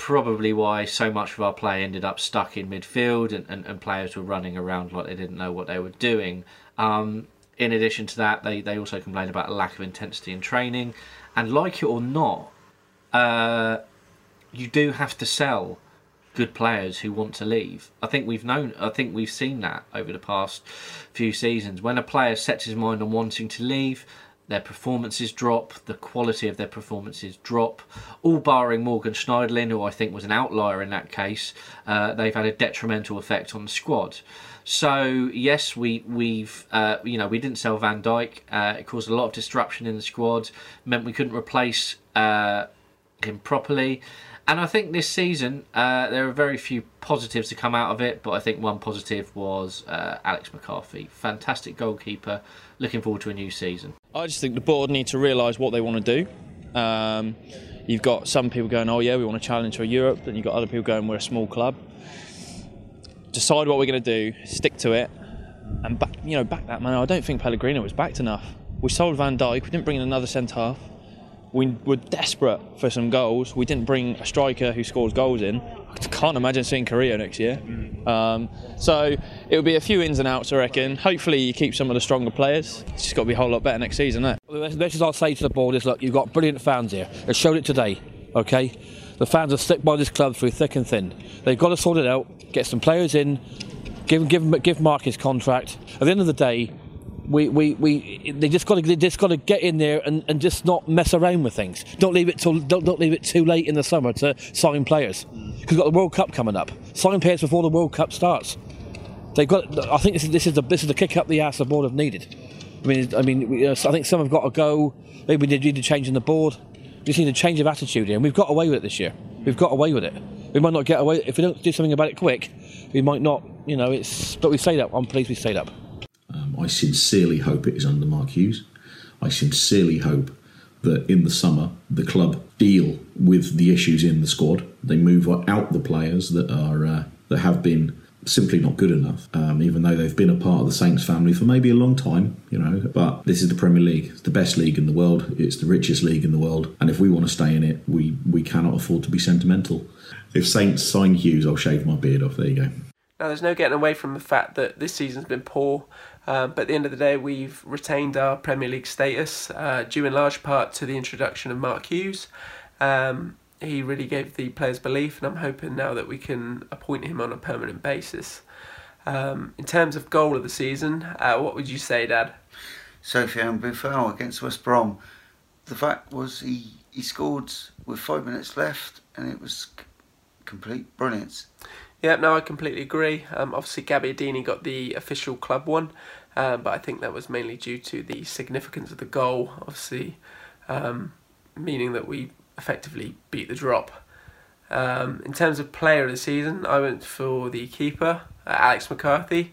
Speaker 13: probably why so much of our play ended up stuck in midfield and, and, and players were running around like they didn't know what they were doing. Um, in addition to that, they, they also complained about a lack of intensity in training. And like it or not, uh, you do have to sell good players who want to leave. I think we've known, I think we've seen that over the past few seasons. When a player sets his mind on wanting to leave, their performances drop, the quality of their performances drop. All barring Morgan Schneiderlin, who I think was an outlier in that case, uh, they've had a detrimental effect on the squad. So yes, we we've uh, you know we didn't sell Van Dijk. Uh, it caused a lot of disruption in the squad. Meant we couldn't replace uh, him properly. And I think this season uh, there are very few positives to come out of it, but I think one positive was uh, Alex McCarthy, fantastic goalkeeper. Looking forward to a new season.
Speaker 14: I just think the board need to realise what they want to do. Um, you've got some people going, "Oh yeah, we want to challenge for Europe," and you've got other people going, "We're a small club." Decide what we're going to do, stick to it, and back. You know, back that man. I don't think Pellegrino was backed enough. We sold Van Dijk. We didn't bring in another centre half. We were desperate for some goals. We didn't bring a striker who scores goals in. Can't imagine seeing Korea next year. Um, so it will be a few ins and outs, I reckon. Hopefully, you keep some of the stronger players. It's just got to be a whole lot better next season, it?
Speaker 15: The message I'll say to the board is look, you've got brilliant fans here. They showed it today, okay? The fans are stuck by this club through thick and thin. They've got to sort it out, get some players in, Give give give Mark his contract. At the end of the day, we, we, we they just got to they just got to get in there and, and just not mess around with things. Don't leave it till don't, don't leave it too late in the summer to sign players because we've got the World Cup coming up. Sign players before the World Cup starts. They've got. I think this is this is the this is the kick up the ass the board have needed. I mean, I mean, uh, I think some have got to go. Maybe we need a change in the board. We just need a change of attitude here, and we've got away with it this year. We've got away with it. We might not get away if we don't do something about it quick. We might not. You know, it's. But we stayed up. I'm pleased we stayed up.
Speaker 5: I sincerely hope it is under Mark Hughes. I sincerely hope that in the summer the club deal with the issues in the squad. They move out the players that are uh, that have been simply not good enough. Um, even though they've been a part of the Saints family for maybe a long time, you know. But this is the Premier League. It's the best league in the world. It's the richest league in the world. And if we want to stay in it, we we cannot afford to be sentimental. If Saints sign Hughes, I'll shave my beard off. There you go.
Speaker 16: Now, there's no getting away from the fact that this season's been poor, um, but at the end of the day, we've retained our Premier League status, uh, due in large part to the introduction of Mark Hughes. Um, he really gave the players belief, and I'm hoping now that we can appoint him on a permanent basis. Um, in terms of goal of the season, uh, what would you say, Dad?
Speaker 17: Sofiane Boufal against West Brom. The fact was he, he scored with five minutes left and it was complete brilliance.
Speaker 16: Yeah, no, I completely agree. Um, obviously, Gabbiadini got the official club one, um, but I think that was mainly due to the significance of the goal, obviously, um, meaning that we effectively beat the drop. Um, in terms of player of the season, I went for the keeper, uh, Alex McCarthy.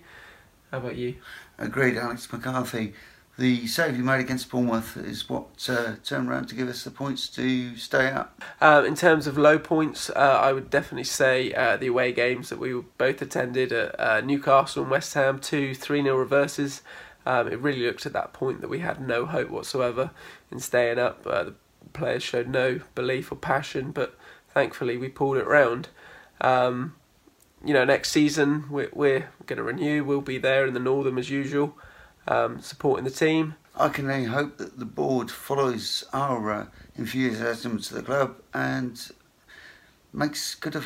Speaker 16: How about you?
Speaker 17: Agreed, Alex McCarthy. The save he made against Bournemouth is what uh, turned around to give us the points to stay up.
Speaker 16: Um, in terms of low points, uh, I would definitely say uh, the away games that we both attended at uh, Newcastle and West Ham, two 3 0 reverses. Um, it really looked at that point that we had no hope whatsoever in staying up. Uh, the players showed no belief or passion, but thankfully we pulled it round. Um, you know, next season we're, we're going to renew. We'll be there in the Northern as usual, um, supporting the team.
Speaker 17: I can only hope that the board follows our uh, enthusiasm to the club and makes good of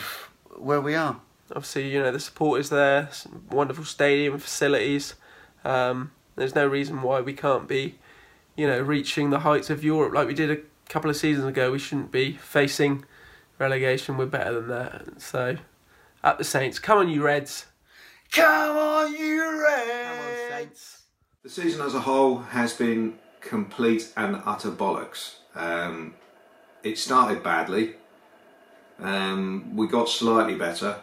Speaker 17: where we are.
Speaker 16: Obviously, you know the support is there. some Wonderful stadium facilities. Um, there's no reason why we can't be, you know, reaching the heights of Europe like we did a couple of seasons ago. We shouldn't be facing relegation. We're better than that. So, up the Saints. Come on, you Reds.
Speaker 17: Come on, you Reds!
Speaker 6: The season as a whole has been complete and utter bollocks. Um, it started badly. Um, we got slightly better,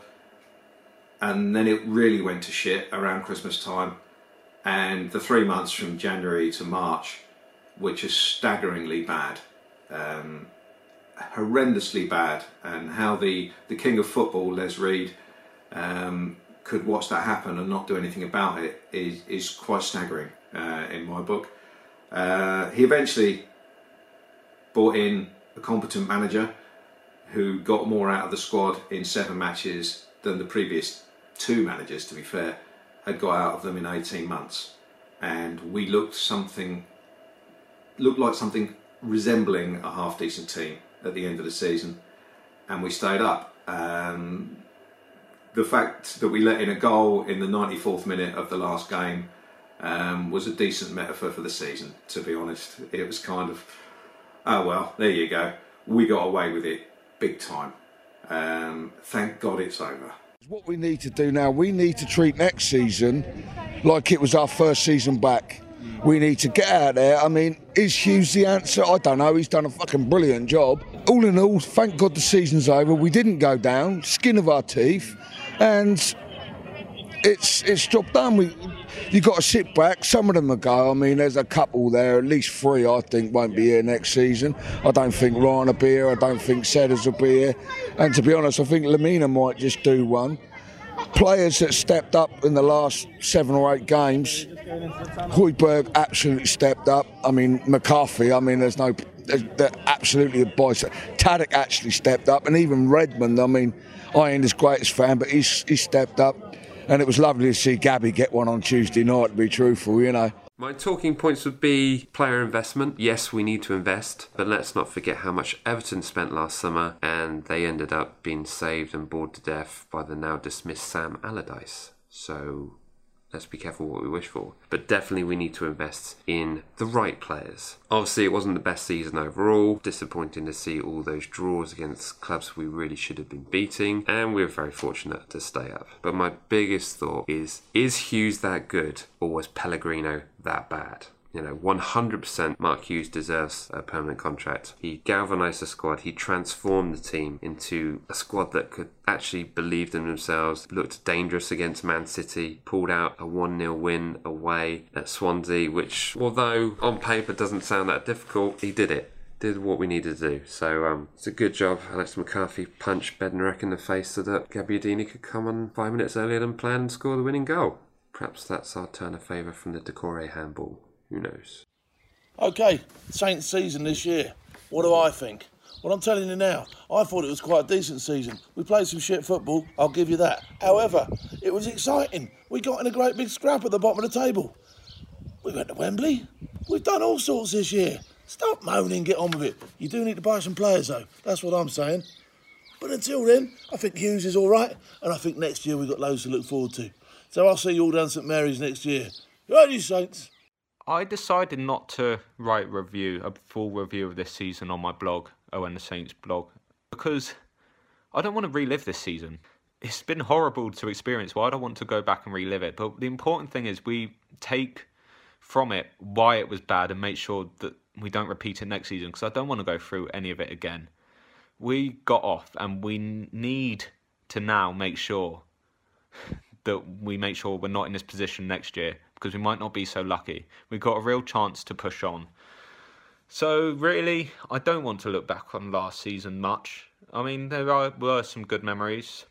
Speaker 6: and then it really went to shit around Christmas time. And the three months from January to March, which is staggeringly bad, um, horrendously bad, and how the, the king of football, Les Reed, um, could watch that happen and not do anything about it is, is quite staggering uh, in my book. Uh, he eventually brought in a competent manager who got more out of the squad in seven matches than the previous two managers, to be fair, had got out of them in 18 months. And we looked something, looked like something resembling a half decent team at the end of the season, and we stayed up. Um, the fact that we let in a goal in the 94th minute of the last game um, was a decent metaphor for the season, to be honest. It was kind of, oh well, there you go. We got away with it big time. Um, thank God it's over.
Speaker 18: What we need to do now, we need to treat next season like it was our first season back. We need to get out there. I mean, is Hughes the answer? I don't know. He's done a fucking brilliant job. All in all, thank God the season's over. We didn't go down, skin of our teeth, and it's it's job done. We you got to sit back. Some of them will go. I mean, there's a couple there, at least three, I think, won't be here next season. I don't think Ryan will be here. I don't think Sedders will be here. And to be honest, I think Lemina might just do one. Players that stepped up in the last seven or eight games, Højbjerg absolutely stepped up. I mean, McCarthy, I mean, there's no. They're, absolutely a boys. Tadic actually stepped up, and even Redmond. I mean, I ain't his greatest fan, but he's he stepped up, and it was lovely to see Gabby get one on Tuesday night. To be truthful, you know.
Speaker 7: My talking points would be player investment. Yes, we need to invest, but let's not forget how much Everton spent last summer, and they ended up being saved and bored to death by the now dismissed Sam Allardyce. So let's be careful what we wish for. But definitely we need to invest in the right players. Obviously, it wasn't the best season overall. Disappointing to see all those draws against clubs we really should have been beating, and we were very fortunate to stay up. But my biggest thought is is Hughes that good, or was Pellegrino that bad? You know, 100% Mark Hughes deserves a permanent contract. He galvanised the squad. He transformed the team into a squad that could actually believe in themselves, looked dangerous against Man City, pulled out a 1 0 win away at Swansea, which, although on paper doesn't sound that difficult, he did it. Did what we needed to do. So um, it's a good job. Alex McCarthy punched Bednarek in the face so that Gabbiadini could come on five minutes earlier than planned and score the winning goal. Perhaps that's our turn of favour from the Doucouré handball. Who knows?
Speaker 19: Okay, Saints season this year. What do I think? Well, I'm telling you now, I thought it was quite a decent season. We played some shit football, I'll give you that. However, it was exciting. We got in a great big scrap at the bottom of the table. We went to Wembley. We've done all sorts this year. Stop moaning, get on with it. You do need to buy some players, though. That's what I'm saying. But until then, I think Hughes is all right, and I think next year we've got loads to look forward to. So I'll see you all down St Mary's next year. Right, you Saints.
Speaker 9: I decided not to write review a full review of this season on my blog, Owen the Saints blog, because I don't want to relive this season. It's been horrible to experience. Well, I don't want to go back and relive it. But the important thing is we take from it why it was bad and make sure that we don't repeat it next season because I don't want to go through any of it again. We got off and we need to now make sure that we make sure we're not in this position next year because we might not be so lucky. We've got a real chance to push on. So really, I don't want to look back on last season much. I mean, there are, were some good memories.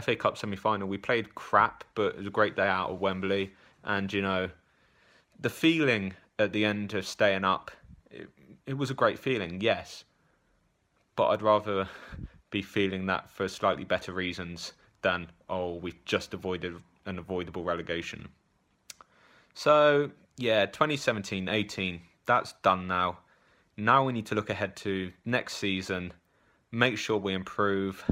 Speaker 9: FA Cup semi-final, we played crap, but it was a great day out of Wembley, and you know, the feeling at the end of staying up, it, it was a great feeling, yes. But I'd rather be feeling that for slightly better reasons than oh, we've just avoided an avoidable relegation. So, yeah, 2017 18, that's done now. Now we need to look ahead to next season, make sure we improve,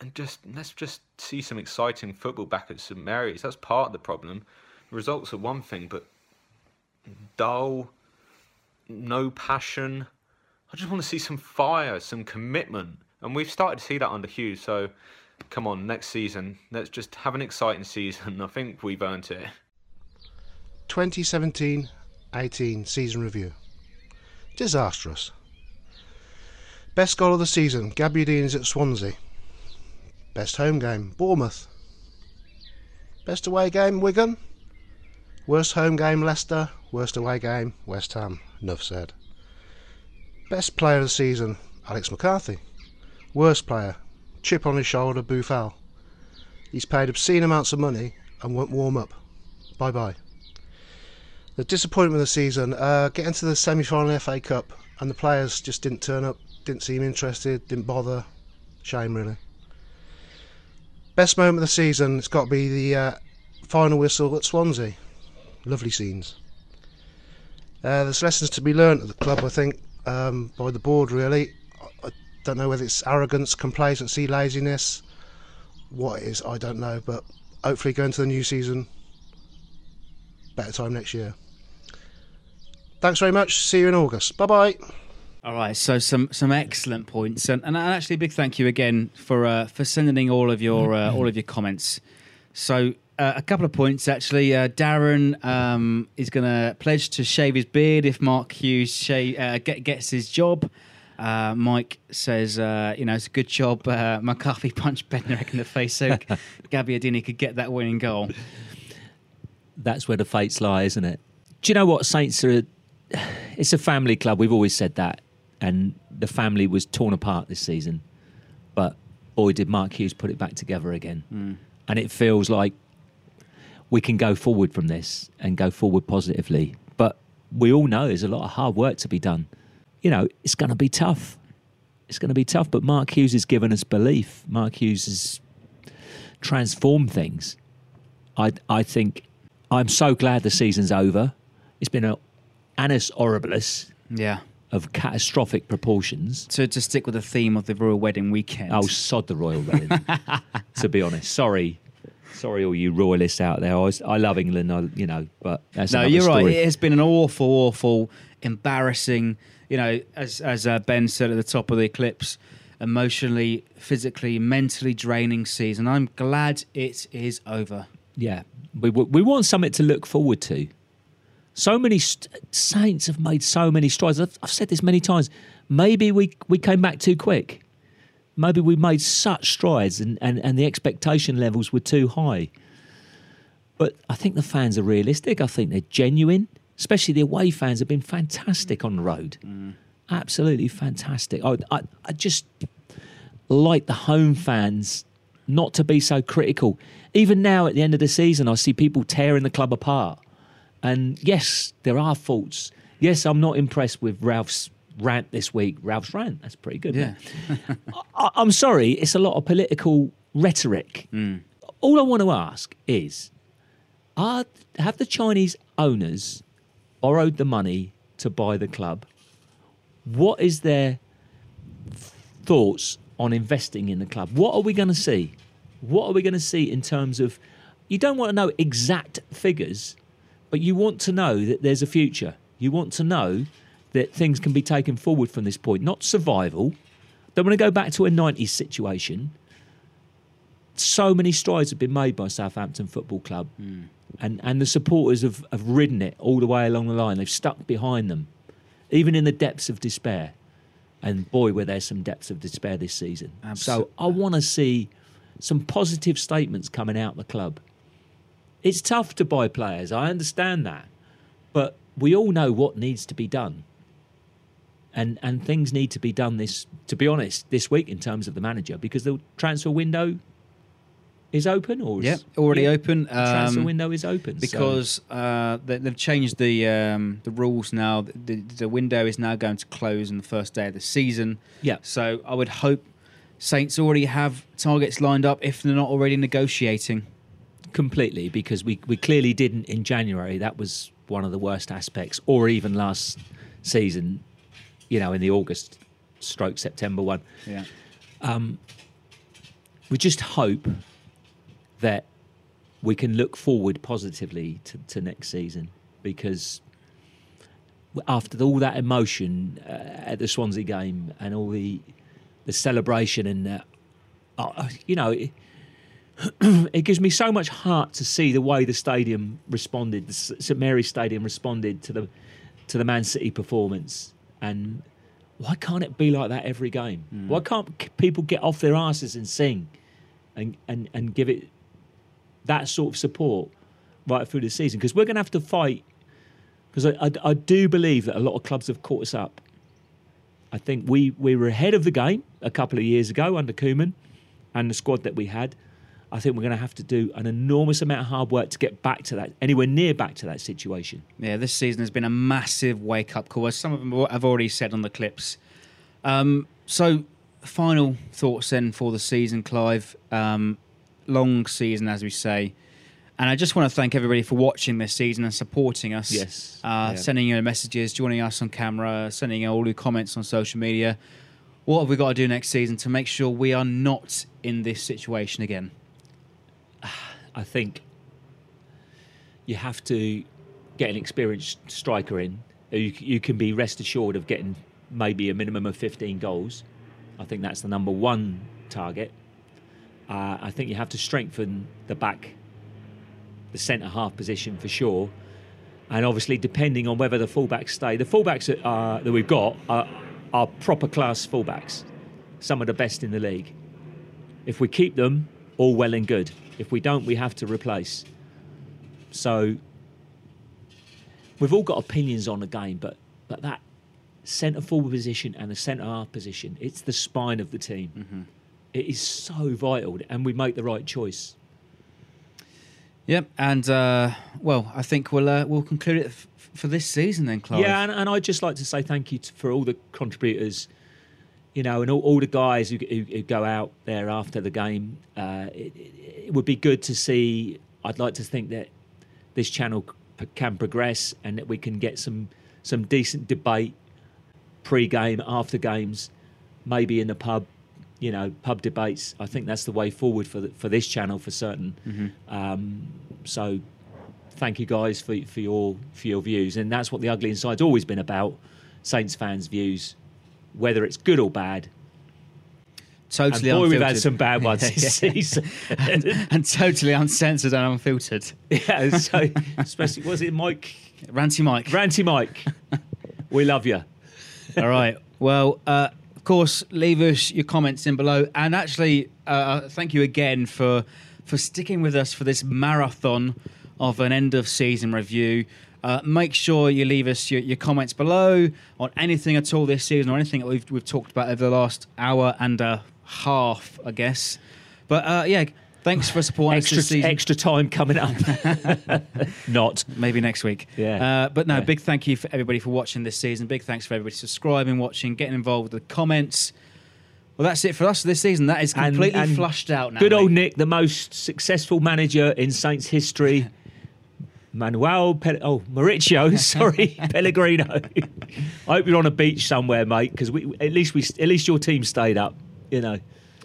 Speaker 9: and just let's just see some exciting football back at St Mary's. That's part of the problem. Results are one thing, but dull, no passion. I just want to see some fire, some commitment. And we've started to see that under Hughes. So come on, next season, let's just have an exciting season. I think we've earned it.
Speaker 20: 2017 18 season review. Disastrous. Best goal of the season, Gabbiadini's at Swansea. Best home game, Bournemouth. Best away game, Wigan. Worst home game, Leicester. Worst away game, West Ham. Enough said. Best player of the season, Alex McCarthy. Worst player, chip on his shoulder, Boufal. He's paid obscene amounts of money and won't warm up. Bye bye. The disappointment of the season, uh, getting to the semi final FA Cup and the players just didn't turn up, didn't seem interested, didn't bother. Shame, really. Best moment of the season, it's got to be the uh, final whistle at Swansea. Lovely scenes. Uh, there's lessons to be learnt at the club, I think, um, by the board, really. I don't know whether it's arrogance, complacency, laziness. What it is, I don't know, but hopefully going to the new season, better time next year. Thanks very much. See you in August. Bye bye.
Speaker 1: All right, so some some excellent points, and, and actually a big thank you again for uh, for sending all of your uh, all of your comments. So uh, a couple of points actually. Uh, Darren um, is going to pledge to shave his beard if Mark Hughes shave, uh, get, gets his job. Uh, Mike says, uh, you know, it's a good job. Uh, McCarthy punched Bednarek in the face so Gabbiadini could get that winning goal.
Speaker 2: That's where the fates lie, isn't it? Do you know what Saints are? It's a family club. We've always said that, and the family was torn apart this season. But boy, did Mark Hughes put it back together again.
Speaker 1: Mm.
Speaker 2: And it feels like we can go forward from this and go forward positively. But we all know there's a lot of hard work to be done. You know, it's going to be tough. It's going to be tough. But Mark Hughes has given us belief. Mark Hughes has transformed things. I I think I'm so glad the season's over. It's been a annus horribilis
Speaker 1: Yeah.
Speaker 2: of catastrophic proportions.
Speaker 1: To, to stick with the theme of the royal wedding weekend.
Speaker 2: Oh, sod the royal wedding. to be honest, sorry, Sorry, all you royalists out there. I, was, I love England, I, you know, but that's
Speaker 1: no,
Speaker 2: another
Speaker 1: you're right.
Speaker 2: story.
Speaker 1: It has been an awful, awful, embarrassing. You know, as as uh, Ben said at the top of the eclipse, emotionally, physically, mentally draining season. I'm glad it is over.
Speaker 2: Yeah, we we want something to look forward to. So many st- Saints have made so many strides. I've, I've said this many times. Maybe we we came back too quick. Maybe we made such strides and, and, and the expectation levels were too high. But I think the fans are realistic. I think they're genuine. Especially the away fans have been fantastic on the road. Mm. Absolutely fantastic. I, I, I just like the home fans not to be so critical. Even now at the end of the season, I see people tearing the club apart. And yes, there are faults. Yes, I'm not impressed with Ralph's rant this week. Ralph's rant, that's pretty good.
Speaker 1: Yeah.
Speaker 2: I, I'm sorry, it's a lot of political rhetoric. Mm. All I want to ask is are, have the Chinese owners borrowed the money to buy the club? What is their thoughts on investing in the club? What are we going to see? What are we going to see in terms of? You don't want to know exact figures, but you want to know that there's a future. You want to know that things can be taken forward from this point, not survival. Don't want to go back to a 90s situation. So many strides have been made by Southampton Football Club, hmm. and, and the supporters have, have ridden it all the way along the line. They've stuck behind them, even in the depths of despair. And boy, were there some depths of despair this season. So I want to see some positive statements coming out of the club. It's tough to buy players, I understand that. But we all know what needs to be done. And and things need to be done this to be honest, this week in terms of the manager, because the transfer window is open or is,
Speaker 1: Yeah, already
Speaker 2: Yeah,
Speaker 1: open.
Speaker 2: the transfer
Speaker 1: um,
Speaker 2: window is open. so-
Speaker 1: because uh, they, they've changed the um, the rules now. The, the window is now going to close on the first day of the season.
Speaker 2: Yeah.
Speaker 1: So I would hope Saints already have targets lined up if they're not already negotiating.
Speaker 2: Completely because we, we clearly didn't in January. That was one of the worst aspects, or even last season, you know, in the August stroke September one.
Speaker 1: Yeah.
Speaker 2: Um, we just hope that we can look forward positively to, to next season because after all that emotion uh, at the Swansea game and all the the celebration and uh, uh, you know it, it gives me so much heart to see the way the stadium responded, the St Mary's Stadium responded to the to the Man City performance. And why can't it be like that every game? Hmm. Why can't people get off their asses and sing, and and and give it that sort of support right through the season? Because we're going to have to fight. Because I, I, I do believe that a lot of clubs have caught us up. I think we, we were ahead of the game a couple of years ago under Koeman and the squad that we had. I think we're going to have to do an enormous amount of hard work to get back to that, anywhere near back to that situation.
Speaker 1: Yeah, this season has been a massive wake up call, as some of them have already said on the clips. Um, so, final thoughts then for the season, Clive. Um, long season, as we say. And I just want to thank everybody for watching this season and supporting us.
Speaker 2: Yes.
Speaker 1: Uh,
Speaker 2: Yeah.
Speaker 1: Sending your messages, joining us on camera, sending all your comments on social media. What have we got to do next season to make sure we are not in this situation again?
Speaker 2: I think you have to get an experienced striker in. You, you can be rest assured of getting maybe a minimum of 15 goals. I think that's the number one target. Uh, I think you have to strengthen the back, the centre half position for sure. And obviously, depending on whether the fullbacks stay, the fullbacks that, uh, that we've got are, are proper class fullbacks, some of the best in the league. If we keep them, all well and good. If we don't, we have to replace. So we've all got opinions on the game, but but that centre forward position and the centre half position, it's the spine of the team. It is so vital, and we make the right choice.
Speaker 1: Yep, and uh, well, I think we'll uh, we'll conclude it f- for this season then, Clive.
Speaker 2: Yeah, and, and I'd just like to say thank you to, for all the contributors, you know, and all, all the guys who, who, who go out there after the game. Uh, it, it, it would be good to see. I'd like to think that this channel can progress and that we can get some some decent debate pre-game, after games, maybe in the pub, you know, pub debates. I think that's the way forward for the, for this channel for certain.
Speaker 1: Mhm.
Speaker 2: Um, so, thank you guys for for your for your views, and that's what the ugly inside's always been about. Saints fans' views, whether it's good or bad.
Speaker 1: Totally
Speaker 2: and boy, we've had some bad ones this season.
Speaker 1: and totally uncensored and unfiltered.
Speaker 2: Yeah, so especially was it Mike?
Speaker 1: Ranty Mike.
Speaker 2: Ranty Mike. we love you.
Speaker 1: All right. Well, uh, of course, leave us your comments in below, and actually, uh, thank you again for for sticking with us for this marathon of an end of season review. Uh, make sure you leave us your, your comments below on anything at all this season or anything that we've we've talked about over the last hour and a half, I guess. But uh, yeah, thanks for supporting us
Speaker 2: Extra
Speaker 1: this season.
Speaker 2: extra time coming up. Not
Speaker 1: maybe next week.
Speaker 2: Yeah.
Speaker 1: Uh, but no,
Speaker 2: Yeah.
Speaker 1: big thank you for everybody for watching this season. Big thanks for everybody subscribing, watching, getting involved with the comments. Well, that's it for us this season. That is
Speaker 2: And-
Speaker 1: completely
Speaker 2: and
Speaker 1: flushed out now.
Speaker 2: Good old
Speaker 1: mate.
Speaker 2: Nick, the most successful manager in Saints history. Manuel, Pe- oh Mauricio, sorry, Pellegrino. I hope you're on a beach somewhere, mate, because we at least we at least your team stayed up. You know,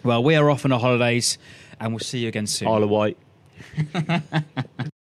Speaker 1: Well, we are off on our holidays, and we'll see you again soon.
Speaker 2: Isle of Wight.